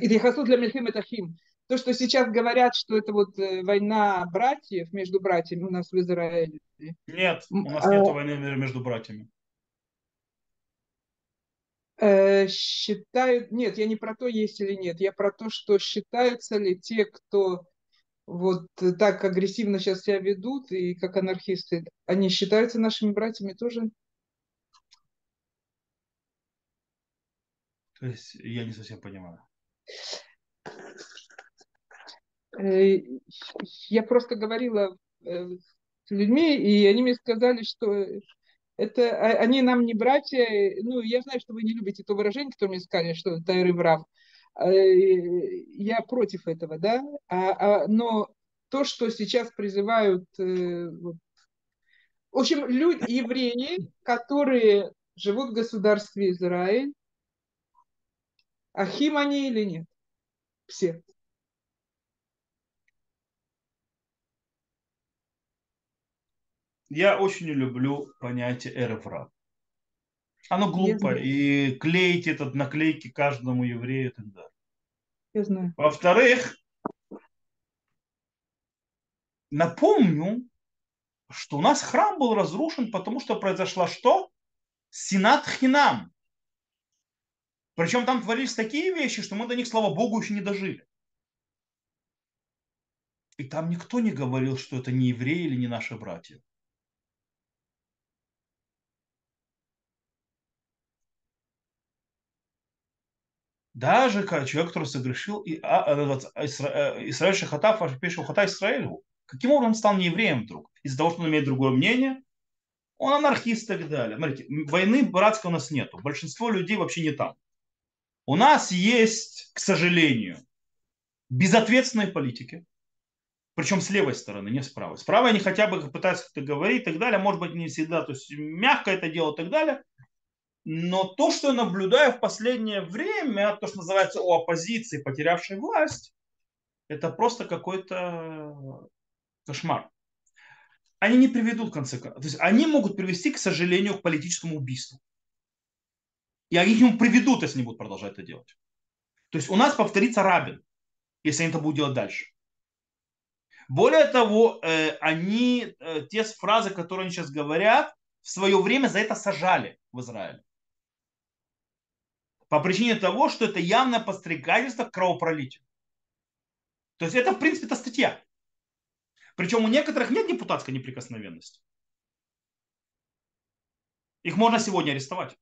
Speaker 2: Идихасу для Мельхим это Хим то, что сейчас говорят, что это вот э, война братьев между братьями у нас в Израиле.
Speaker 1: Нет, у нас нет а, войны между братьями.
Speaker 2: Э, считают, нет, я не про то, есть или нет, я про то, что считаются ли те, кто вот так агрессивно сейчас себя ведут и как анархисты, они считаются нашими братьями тоже?
Speaker 1: То есть я не совсем понимаю.
Speaker 2: Э, я просто говорила э, с людьми, и они мне сказали, что это а, они нам не братья. Ну, я знаю, что вы не любите то выражение, которое мне сказали, что Тайры врав. Э, я против этого, да. А, а, но то, что сейчас призывают, в общем, люди, евреи, которые живут в государстве Израиль, ахим они или нет? Все.
Speaker 1: Я очень люблю понятие эрефра. Оно глупое. И клеить этот наклейки каждому еврею и так далее.
Speaker 2: Я знаю.
Speaker 1: Во-вторых, напомню, что у нас храм был разрушен, потому что произошла что? Синат Хинам. Причем там творились такие вещи, что мы до них, слава Богу, еще не дожили. И там никто не говорил, что это не евреи или не наши братья. Даже человек, который согрешил, и, а, а, Исраиль Шахатав, пишет Хата Исраилю, каким образом он стал не евреем вдруг? Из-за того, что он имеет другое мнение, он анархист и так далее. Смотрите, войны братской у нас нету. Большинство людей вообще не там. У нас есть, к сожалению, безответственные политики, причем с левой стороны, не с правой. С правой они хотя бы пытаются как-то говорить и так далее, может быть, не всегда, то есть мягко это делают и так далее, но то, что я наблюдаю в последнее время, то, что называется у оппозиции, потерявшей власть, это просто какой-то кошмар. Они не приведут, в конце концов. То есть они могут привести, к сожалению, к политическому убийству. И они к нему приведут, если они будут продолжать это делать. То есть у нас повторится Рабин, если они это будут делать дальше. Более того, э, они, э, те фразы, которые они сейчас говорят, в свое время за это сажали в Израиле. По причине того, что это явное подстрекательство к кровопролитию. То есть это, в принципе, это статья. Причем у некоторых нет депутатской неприкосновенности. Их можно сегодня арестовать.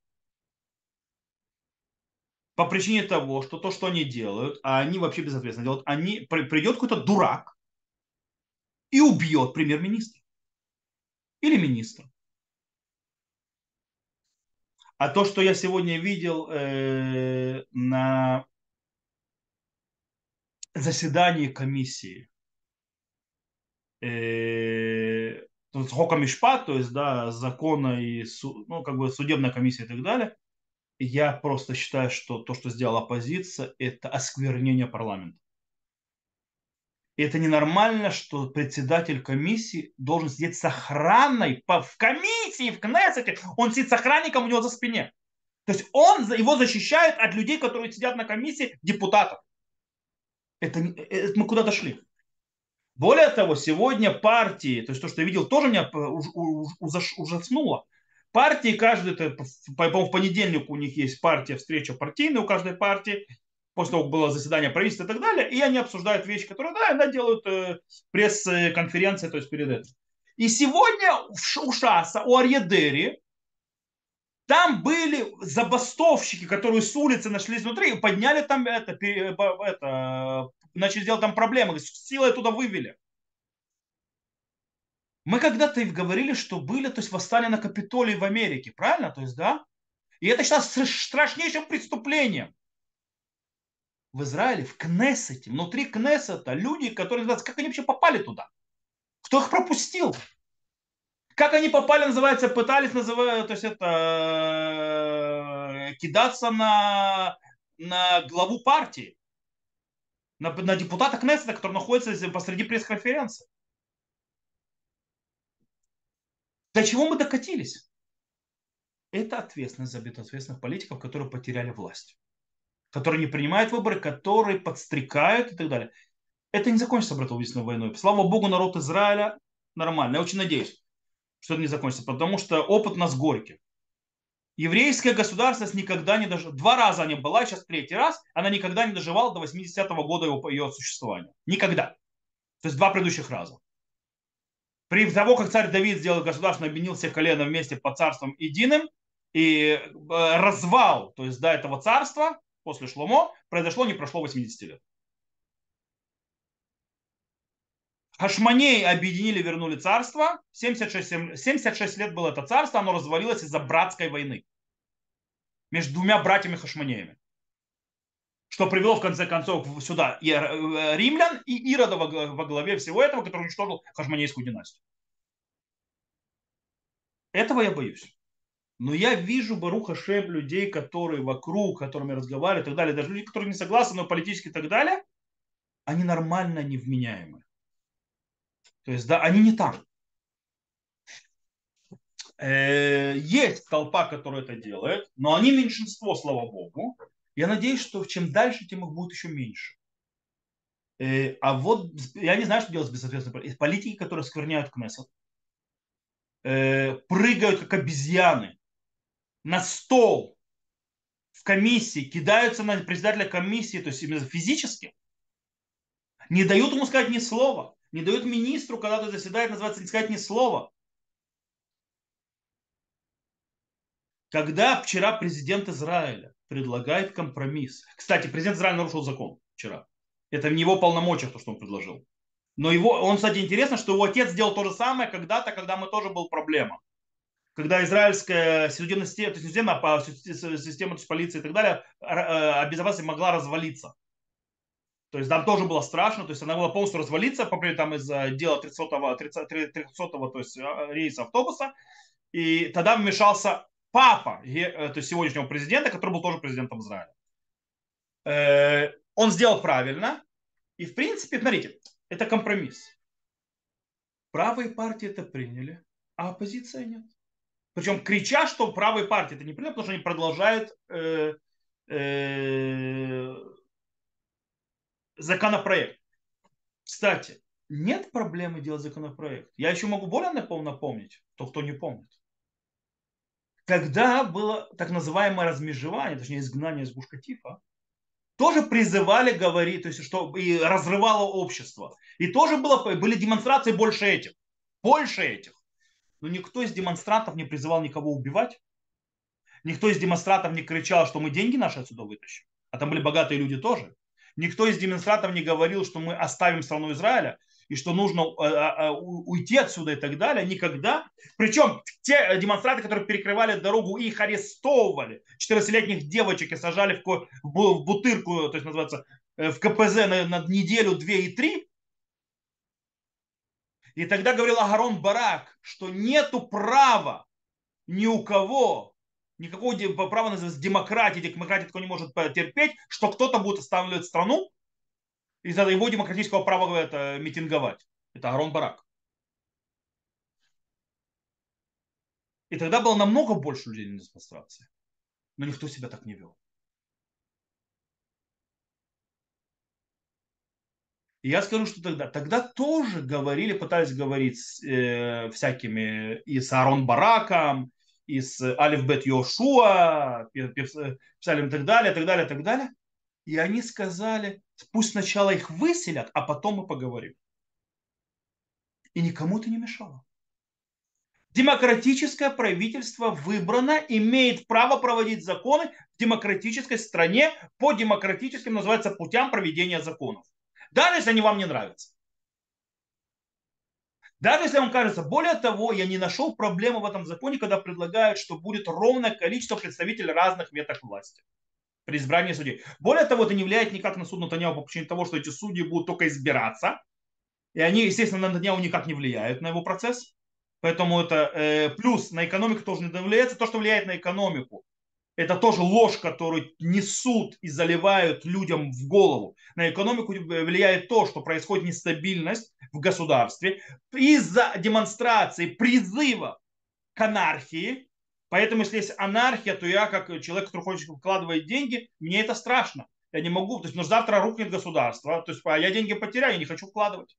Speaker 1: По причине того, что то, что они делают, а они вообще безответственно делают, они, придет какой-то дурак и убьет премьер-министра или министра. А то, что я сегодня видел э, на заседании комиссии э, Хока Мишпат, то есть да, закона и ну, как бы судебная комиссия и так далее, я просто считаю, что то, что сделала оппозиция, это осквернение парламента. И это ненормально, что председатель комиссии должен сидеть с охраной в комиссии, в Кнессете. Он сидит с охранником у него за спине. То есть он его защищает от людей, которые сидят на комиссии, депутатов. Это, это мы куда дошли? Более того, сегодня партии, то есть то, что я видел, тоже меня ужаснуло. Партии каждый, по-моему, в понедельник у них есть партия, встреча партийная у каждой партии после того, как было заседание правительства и так далее, и они обсуждают вещи, которые, да, иногда делают э, пресс-конференции, то есть перед этим. И сегодня у Шаса, у Арьедери, там были забастовщики, которые с улицы нашлись внутри, и подняли там это, это начали делать там проблемы, силой туда вывели. Мы когда-то говорили, что были, то есть восстания на Капитолии в Америке, правильно? То есть, да? И это сейчас страшнейшим преступлением в Израиле, в Кнессете, внутри Кнессета, люди, которые, как они вообще попали туда? Кто их пропустил? Как они попали, называется, пытались, называют, то есть это кидаться на, на главу партии, на, на депутата Кнессета, который находится посреди пресс-конференции. До чего мы докатились? Это ответственность за безответственных политиков, которые потеряли власть которые не принимают выборы, которые подстрекают и так далее. Это не закончится братоубийственной войной. Слава Богу, народ Израиля нормально. Я очень надеюсь, что это не закончится, потому что опыт у нас горький. Еврейская государственность никогда не дожила. Два раза она была, сейчас третий раз. Она никогда не доживала до 80-го года его, ее существования. Никогда. То есть два предыдущих раза. При того, как царь Давид сделал государство, объединил всех колен вместе под царством единым, и э, развал, то есть до этого царства, после Шломо произошло не прошло 80 лет. Хашманей объединили, вернули царство. 76, 76 лет было это царство, оно развалилось из-за братской войны между двумя братьями Хашманеями. Что привело в конце концов сюда и э, римлян, и Ирода во главе всего этого, который уничтожил Хашманейскую династию. Этого я боюсь. Но я вижу Баруха Шем людей, которые вокруг, которыми разговаривают и так далее, даже люди, которые не согласны, но политически и так далее, они нормально невменяемы. То есть, да, они не там. Э, есть толпа, которая это делает, но они меньшинство, слава богу. Я надеюсь, что чем дальше, тем их будет еще меньше. Э, а вот я не знаю, что делать с безответственной политикой. Политики, которые скверняют Кнессет, э, прыгают как обезьяны на стол в комиссии, кидаются на председателя комиссии, то есть именно физически, не дают ему сказать ни слова, не дают министру, когда тот заседает, называется, не сказать ни слова. Когда вчера президент Израиля предлагает компромисс, кстати, президент Израиля нарушил закон вчера, это в его полномочиях, то, что он предложил. Но его, он, кстати, интересно, что его отец сделал то же самое когда-то, когда мы тоже был проблема. Когда израильская судебная система, система, система полиции и так далее, э, безопасности могла развалиться. То есть там тоже было страшно, то есть она была полностью развалиться, например, там из-за дела 300-го, 300 то есть э, рейса автобуса. И тогда вмешался папа, э, то есть сегодняшнего президента, который был тоже президентом Израиля. Он сделал правильно. И в принципе, смотрите, это компромисс. Правые партии это приняли, а оппозиция нет. Причем крича, что правые партии это не приняли, потому что они продолжают э, э, законопроект. Кстати, нет проблемы делать законопроект. Я еще могу более напомнить, то, кто не помнит. Когда было так называемое размежевание, точнее изгнание из Гушкатифа, тоже призывали говорить, то есть что и разрывало общество. И тоже было, были демонстрации больше этих. Больше этих. Но никто из демонстрантов не призывал никого убивать. Никто из демонстрантов не кричал, что мы деньги наши отсюда вытащим. А там были богатые люди тоже. Никто из демонстрантов не говорил, что мы оставим страну Израиля и что нужно э, э, э, уйти отсюда и так далее, никогда. Причем те демонстранты, которые перекрывали дорогу, их арестовывали. 14-летних девочек и сажали в, бутырку, то есть называется, в КПЗ на неделю, две и три. И тогда говорил Агарон Барак, что нету права ни у кого, никакого права называется демократии, демократия такого не может терпеть, что кто-то будет останавливать страну, из-за его демократического права это, митинговать. Это Арон Барак. И тогда было намного больше людей на демонстрации. Но никто себя так не вел. Я скажу, что тогда, тогда тоже говорили, пытались говорить с э, всякими и с Арон Бараком, и с Алифбет Йошуа, писали и так далее, так далее, так далее. И они сказали, пусть сначала их выселят, а потом мы поговорим. И никому это не мешало. Демократическое правительство выбрано, имеет право проводить законы в демократической стране по демократическим, называется, путям проведения законов. Даже если они вам не нравятся. Даже если вам кажется, более того, я не нашел проблемы в этом законе, когда предлагают, что будет ровное количество представителей разных веток власти при избрании судей. Более того, это не влияет никак на суд Натаньяу по причине того, что эти судьи будут только избираться. И они, естественно, на Натаньяу никак не влияют на его процесс. Поэтому это э, плюс на экономику тоже не влияет. То, что влияет на экономику, это тоже ложь, которую несут и заливают людям в голову. На экономику влияет то, что происходит нестабильность в государстве из-за демонстрации, призыва к анархии, Поэтому, если есть анархия, то я, как человек, который хочет вкладывать деньги, мне это страшно. Я не могу, то есть, но завтра рухнет государство, то есть, а я деньги потеряю, я не хочу вкладывать.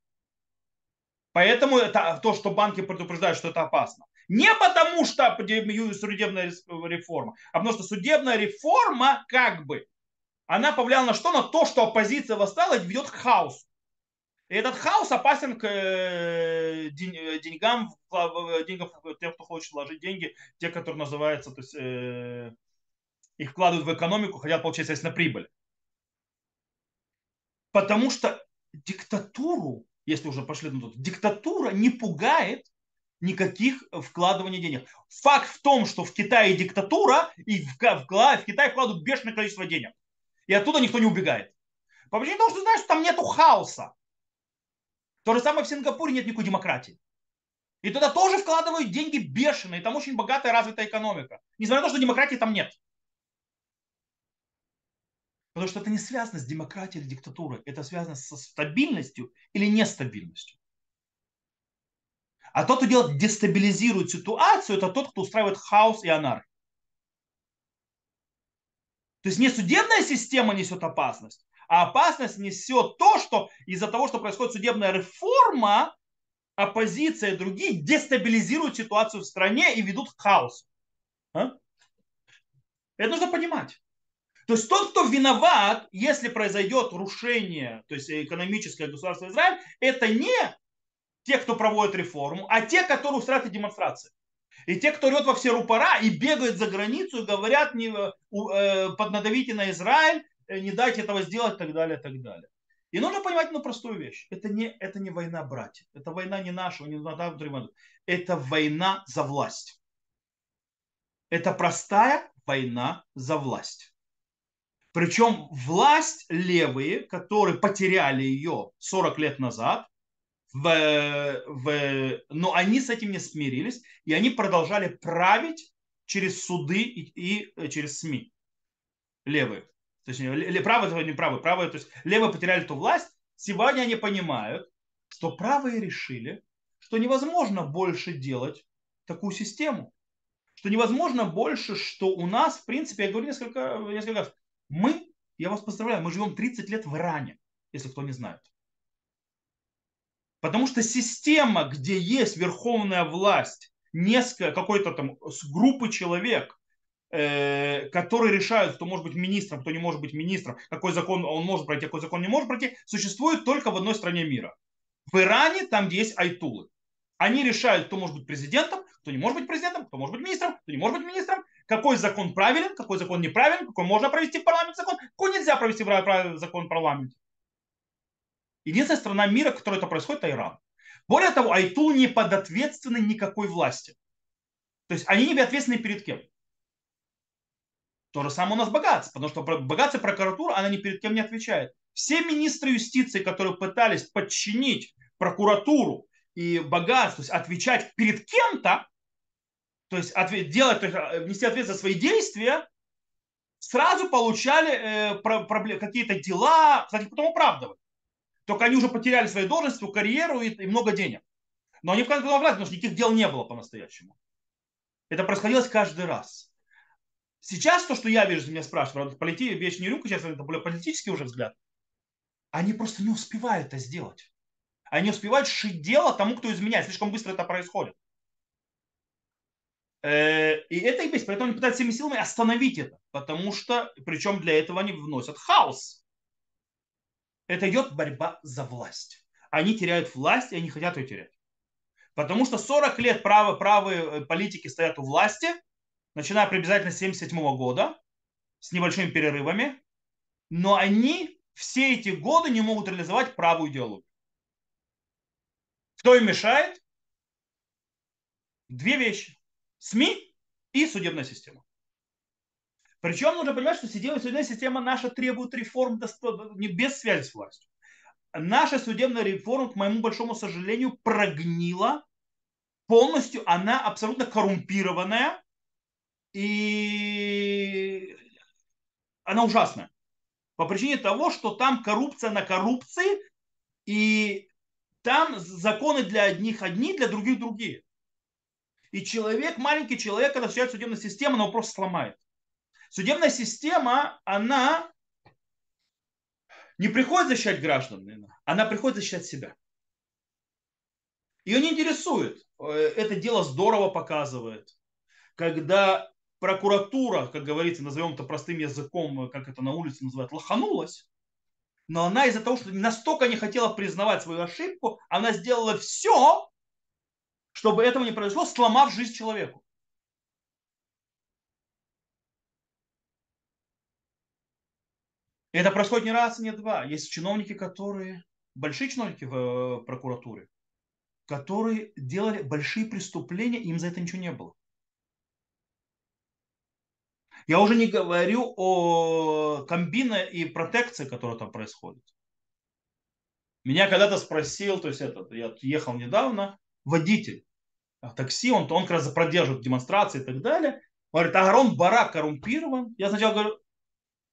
Speaker 1: Поэтому это то, что банки предупреждают, что это опасно. Не потому, что судебная реформа, а потому что судебная реформа, как бы, она повлияла на что? На то, что оппозиция восстала и ведет к хаосу. И этот хаос опасен к э, деньгам, деньгам тех, кто хочет вложить деньги, те, которые называются, то есть э, их вкладывают в экономику, хотят получать, естественно, прибыль. Потому что диктатуру, если уже пошли на тут, диктатура не пугает никаких вкладываний денег. Факт в том, что в Китае диктатура, и в, в, в Китай вкладывают бешеное количество денег. И оттуда никто не убегает. По причине того, что знаешь, что там нету хаоса. То же самое в Сингапуре нет никакой демократии. И туда тоже вкладывают деньги бешеные. Там очень богатая развитая экономика. Несмотря на то, что демократии там нет. Потому что это не связано с демократией или диктатурой. Это связано со стабильностью или нестабильностью. А тот, кто делает, дестабилизирует ситуацию, это тот, кто устраивает хаос и анархию. То есть не судебная система несет опасность, а опасность несет то, что из-за того, что происходит судебная реформа, оппозиция и другие дестабилизируют ситуацию в стране и ведут к хаосу. А? Это нужно понимать. То есть тот, кто виноват, если произойдет рушение, то есть экономическое государство Израиль, это не те, кто проводит реформу, а те, которые устраивают демонстрации. И те, кто рет во все рупора и бегают за границу и говорят, не, э, поднадавите на Израиль, э, не дайте этого сделать, и так далее, и так далее. И нужно понимать одну простую вещь. Это не, это не война братьев. Это война не нашего, не война Это война за власть. Это простая война за власть. Причем власть левые, которые потеряли ее 40 лет назад, в, в, но они с этим не смирились, и они продолжали править через суды и, и э, через СМИ. Левые. То есть правые, не правые, правые, то есть левые потеряли эту власть. Сегодня они понимают, что правые решили, что невозможно больше делать такую систему. Что невозможно больше, что у нас, в принципе, я говорю несколько, несколько раз, мы, я вас поздравляю, мы живем 30 лет в Иране, если кто не знает. Потому что система, где есть верховная власть, несколько, какой-то там группы человек, э, которые решают, кто может быть министром, кто не может быть министром, какой закон он может пройти, какой закон не может пройти, существует только в одной стране мира. В Иране, там, где есть айтулы. Они решают, кто может быть президентом, кто не может быть президентом, кто может быть министром, кто не может быть министром, какой закон правилен, какой закон неправилен, какой можно провести в парламенте закон, какой нельзя провести закон в парламенте. Единственная страна мира, в которой это происходит, это Иран. Более того, Айтул не подответственны никакой власти. То есть они не ответственны перед кем. То же самое у нас богатство, потому что богатство прокуратура, она ни перед кем не отвечает. Все министры юстиции, которые пытались подчинить прокуратуру и богатство, то есть отвечать перед кем-то, то есть ответ, делать, то есть, э, внести ответственность за свои действия, сразу получали э, какие-то дела, кстати, потом оправдывали. Только они уже потеряли свою должность, свою карьеру и, и много денег. Но они в конце концов потому что никаких дел не было по-настоящему. Это происходило каждый раз. Сейчас то, что я вижу, меня спрашивают, полети, вещь не рюмка, сейчас это более политический уже взгляд. Они просто не успевают это сделать. Они не успевают шить дело тому, кто изменяет. Слишком быстро это происходит. Э, и это и есть. Поэтому они пытаются всеми силами остановить это. Потому что, причем для этого они вносят хаос это идет борьба за власть. Они теряют власть, и они хотят ее терять. Потому что 40 лет правы, правые э, политики стоят у власти, начиная приблизительно с 1977 года, с небольшими перерывами, но они все эти годы не могут реализовать правую идеологию. Кто им мешает? Две вещи. СМИ и судебная система. Причем нужно понимать, что судебная система наша требует реформ не без связи с властью. Наша судебная реформа, к моему большому сожалению, прогнила полностью. Она абсолютно коррумпированная и она ужасная. По причине того, что там коррупция на коррупции, и там законы для одних одни, для других другие. И человек, маленький человек, когда встречает судебную систему, она его просто сломает. Судебная система, она не приходит защищать граждан, она приходит защищать себя. Ее не интересует. Э, это дело здорово показывает. Когда прокуратура, как говорится, назовем это простым языком, как это на улице называют, лоханулась, но она из-за того, что настолько не хотела признавать свою ошибку, она сделала все, чтобы этого не произошло, сломав жизнь человеку. Это происходит не раз, не два. Есть чиновники, которые, большие чиновники в э, прокуратуре, которые делали большие преступления, им за это ничего не было. Я уже не говорю о комбине и протекции, которая там происходит. Меня когда-то спросил, то есть этот, я ехал недавно, водитель такси, он, он как раз продерживает демонстрации и так далее. Говорит, Агарон Барак коррумпирован. Я сначала говорю,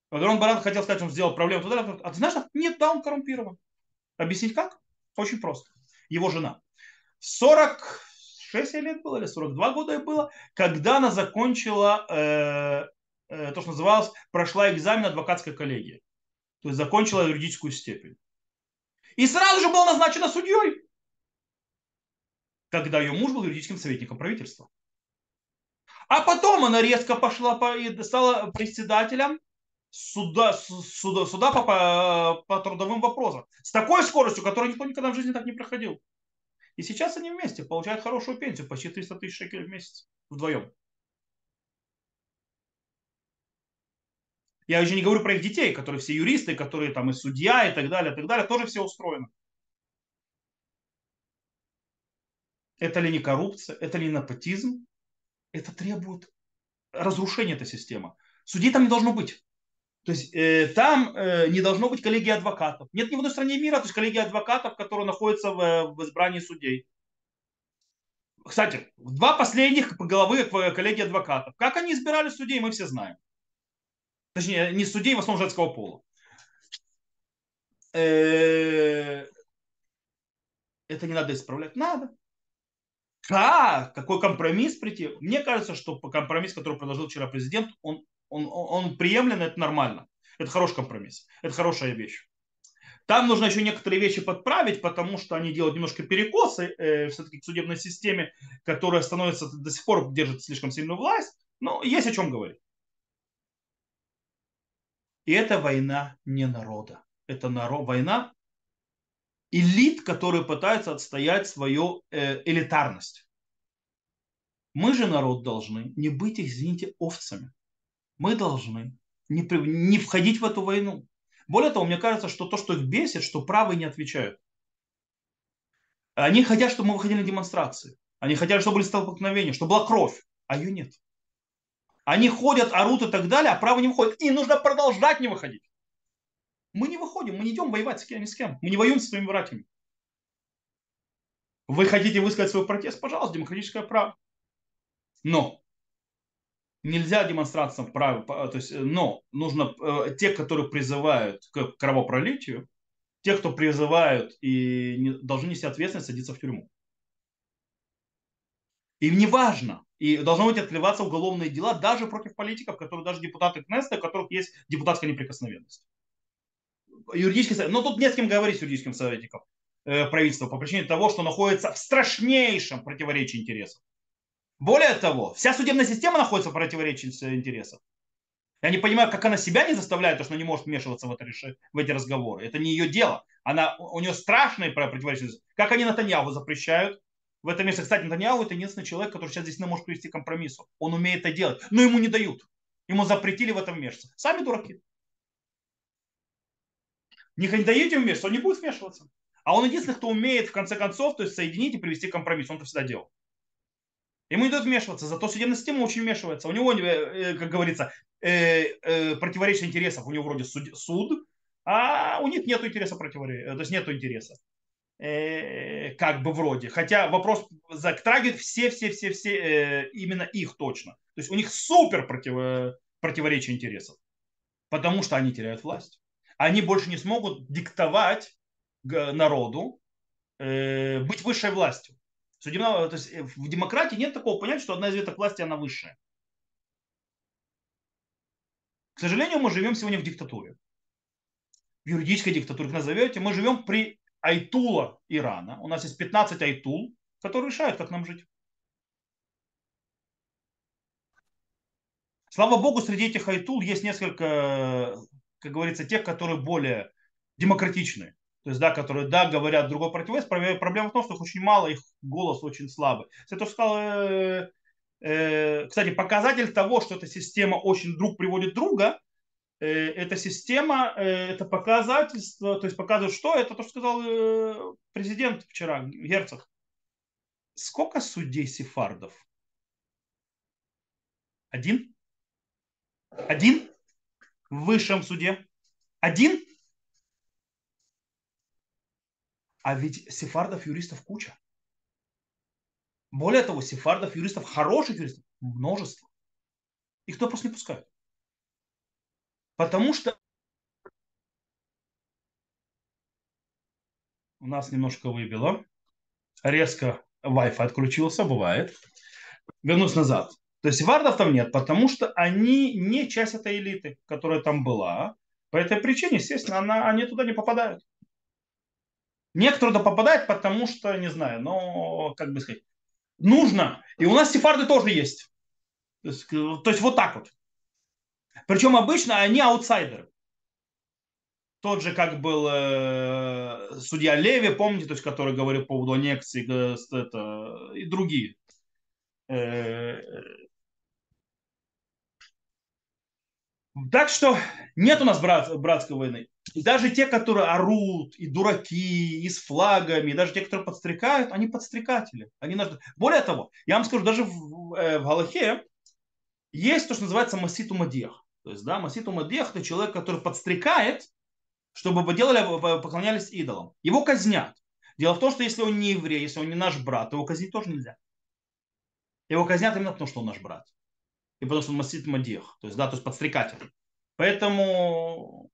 Speaker 1: Агарон Баран хотел сказать, он сделал проблему туда, а ты знаешь, нет, да, он коррумпирован. Объяснить как? Очень просто. Его жена. 46 лет было или 42 года было, когда она закончила э, э, то, что называлось, прошла экзамен адвокатской коллегии. То есть закончила юридическую степень. И сразу же была назначена судьей. когда ее муж был юридическим советником правительства. А потом она резко пошла по, стала председателем суда, суда, суда по, по, по трудовым вопросам. С такой скоростью, которую никто никогда в жизни так не проходил. И сейчас они вместе получают хорошую пенсию, почти 300 тысяч шекелей в месяц вдвоем. Я уже не говорю про их детей, которые все юристы, которые там и судья и так далее, и так далее, тоже все устроены. Это ли не коррупция, это ли не непотизм? Это требует разрушения этой системы. Судей там не должно быть. То есть э, там э, не должно быть коллегии адвокатов. Нет ни в одной стране мира, то есть коллегии адвокатов, которые находятся в, в избрании судей. Кстати, два последних головы коллегии адвокатов. Как они избирали судей, мы все знаем. Точнее, не судей, в основном женского пола. Э, это не надо исправлять. Надо. Как? Какой компромисс прийти? Мне кажется, что компромисс, который предложил вчера президент, он, он, он приемлем, это нормально. Это хороший компромисс. Это хорошая вещь. Там нужно еще некоторые вещи подправить, потому что они делают немножко перекосы э, все-таки к судебной системе, которая становится до сих пор держит слишком сильную власть. Но есть о чем говорить. И это война не народа. Это народ, война элит, которые пытаются отстоять свою э, элитарность. Мы же, народ, должны не быть, извините, овцами. Мы должны не, не входить в эту войну. Более того, мне кажется, что то, что их бесит, что правые не отвечают. Они хотят, чтобы мы выходили на демонстрации. Они хотят, чтобы были столкновения, чтобы была кровь, а ее нет. Они ходят, орут и так далее, а правые не выходят. И нужно продолжать не выходить. Мы не выходим, мы не идем воевать с кем, ни с кем. Мы не воюем с своими братьями. Вы хотите высказать свой протест? Пожалуйста, демократическое право. Но нельзя демонстрациям прав, то есть, но нужно э, те, которые призывают к кровопролитию, те, кто призывают и не, должны нести ответственность, садиться в тюрьму. Им не важно. И должно быть открываться уголовные дела даже против политиков, которые даже депутаты Кнеста, у которых есть депутатская неприкосновенность юридический совет. Но тут не с кем говорить с юридическим советником э, правительства по причине того, что находится в страшнейшем противоречии интересов. Более того, вся судебная система находится в противоречии интересов. Я не понимаю, как она себя не заставляет, потому что она не может вмешиваться в, это, в эти разговоры. Это не ее дело. Она, у нее страшные противоречия. Как они Натаньяху запрещают? В этом месте, кстати, Натаньяху это единственный человек, который сейчас не может привести к компромиссу. Он умеет это делать, но ему не дают. Ему запретили в этом вмешиваться. Сами дураки не даете вмешиваться, он не будет вмешиваться. А он единственный, кто умеет в конце концов то есть соединить и привести компромисс. Он это всегда делал. Ему не дают вмешиваться, зато судебная система очень вмешивается. У него, э, как говорится, э, э, противоречие интересов. У него вроде суд, суд, а у них нет интереса противоречия, то есть нет интереса. Как бы вроде. Хотя вопрос затрагивает все-все-все-все, именно их точно. То есть у них супер против, противоречие интересов. Потому что они теряют власть они больше не смогут диктовать народу э, быть высшей властью. Судебного, то есть э, в демократии нет такого понятия, что одна из веток власти, она высшая. К сожалению, мы живем сегодня в диктатуре. В юридической диктатуре, как назовете. Мы живем при Айтула Ирана. У нас есть 15 Айтул, которые решают, как нам жить. Слава богу, среди этих Айтул есть несколько как говорится, тех, которые более демократичные. То есть, да, которые, да, говорят другой противовес. Проблема в том, что их очень мало, их голос очень слабый. Я тоже сказал, э, э, кстати, показатель того, что эта система очень друг приводит друга, э, эта система, э, это показательство, то есть показывает, что это то, что сказал э, президент вчера, Герцог. Сколько судей сефардов? Один? Один? в высшем суде? Один? А ведь сефардов юристов куча. Более того, сефардов юристов, хороших юристов, множество. Их туда просто не пускают. Потому что у нас немножко выбило. Резко Wi-Fi отключился, бывает. Вернусь назад. То есть вардов там нет, потому что они не часть этой элиты, которая там была. По этой причине, естественно, она, они туда не попадают. Некоторые туда попадают, потому что, не знаю, но, как бы сказать, нужно. И у нас сефарды тоже есть. То есть, то есть вот так вот. Причем обычно они аутсайдеры. Тот же, как был э, судья Леви, помните, то есть, который говорил по поводу аннексии, это, и другие. Э, так что нет у нас брат, братской войны. И даже те, которые орут, и дураки, и с флагами, и даже те, которые подстрекают, они подстрекатели. Они наш... Более того, я вам скажу, даже в, э, в Галахе есть то, что называется маситу мадех. То есть, да, маситу мадех – это человек, который подстрекает, чтобы делали, поклонялись идолам. Его казнят. Дело в том, что если он не еврей, если он не наш брат, его казнить тоже нельзя. Его казнят именно потому, что он наш брат. И потому что он масит мадех. То есть, да, то есть подстрекатель. Поэтому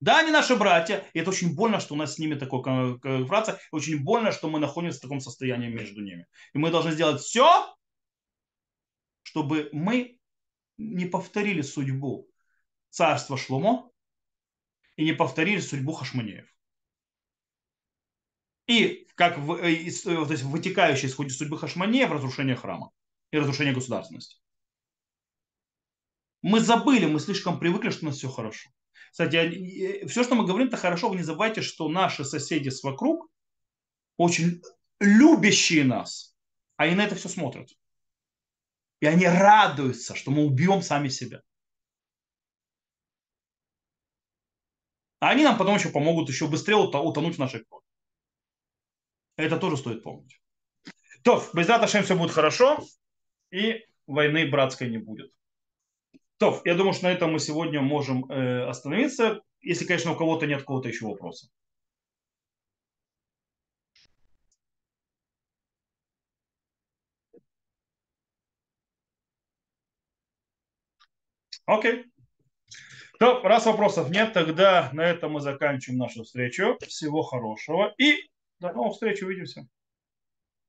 Speaker 1: да, они наши братья, и это очень больно, что у нас с ними такой конфронтация, очень больно, что мы находимся в таком состоянии между ними. И мы должны сделать все, чтобы мы не повторили судьбу царства Шломо и не повторили судьбу Хашманеев. И как в, э, из, э, то есть вытекающей из судьбы Хашманеев разрушение храма и разрушение государственности. Мы забыли, мы слишком привыкли, что у нас все хорошо. Кстати, все, что мы говорим, это хорошо. Вы не забывайте, что наши соседи с вокруг очень любящие нас, а и на это все смотрят. И они радуются, что мы убьем сами себя. А они нам потом еще помогут еще быстрее утонуть в нашей крови. Это тоже стоит помнить. То, без Раташем все будет хорошо, и войны братской не будет. То, я думаю, что на этом мы сегодня можем э, остановиться, если, конечно, у кого-то нет кого-то еще вопроса. Окей. То, раз вопросов нет, тогда на этом мы заканчиваем нашу встречу. Всего хорошего и до новых встреч, увидимся.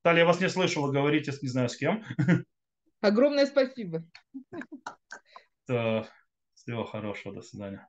Speaker 1: Талия, я вас не слышала, говорите, не знаю с кем. [laughs]
Speaker 2: Огромное спасибо.
Speaker 1: То всего хорошего, до свидания.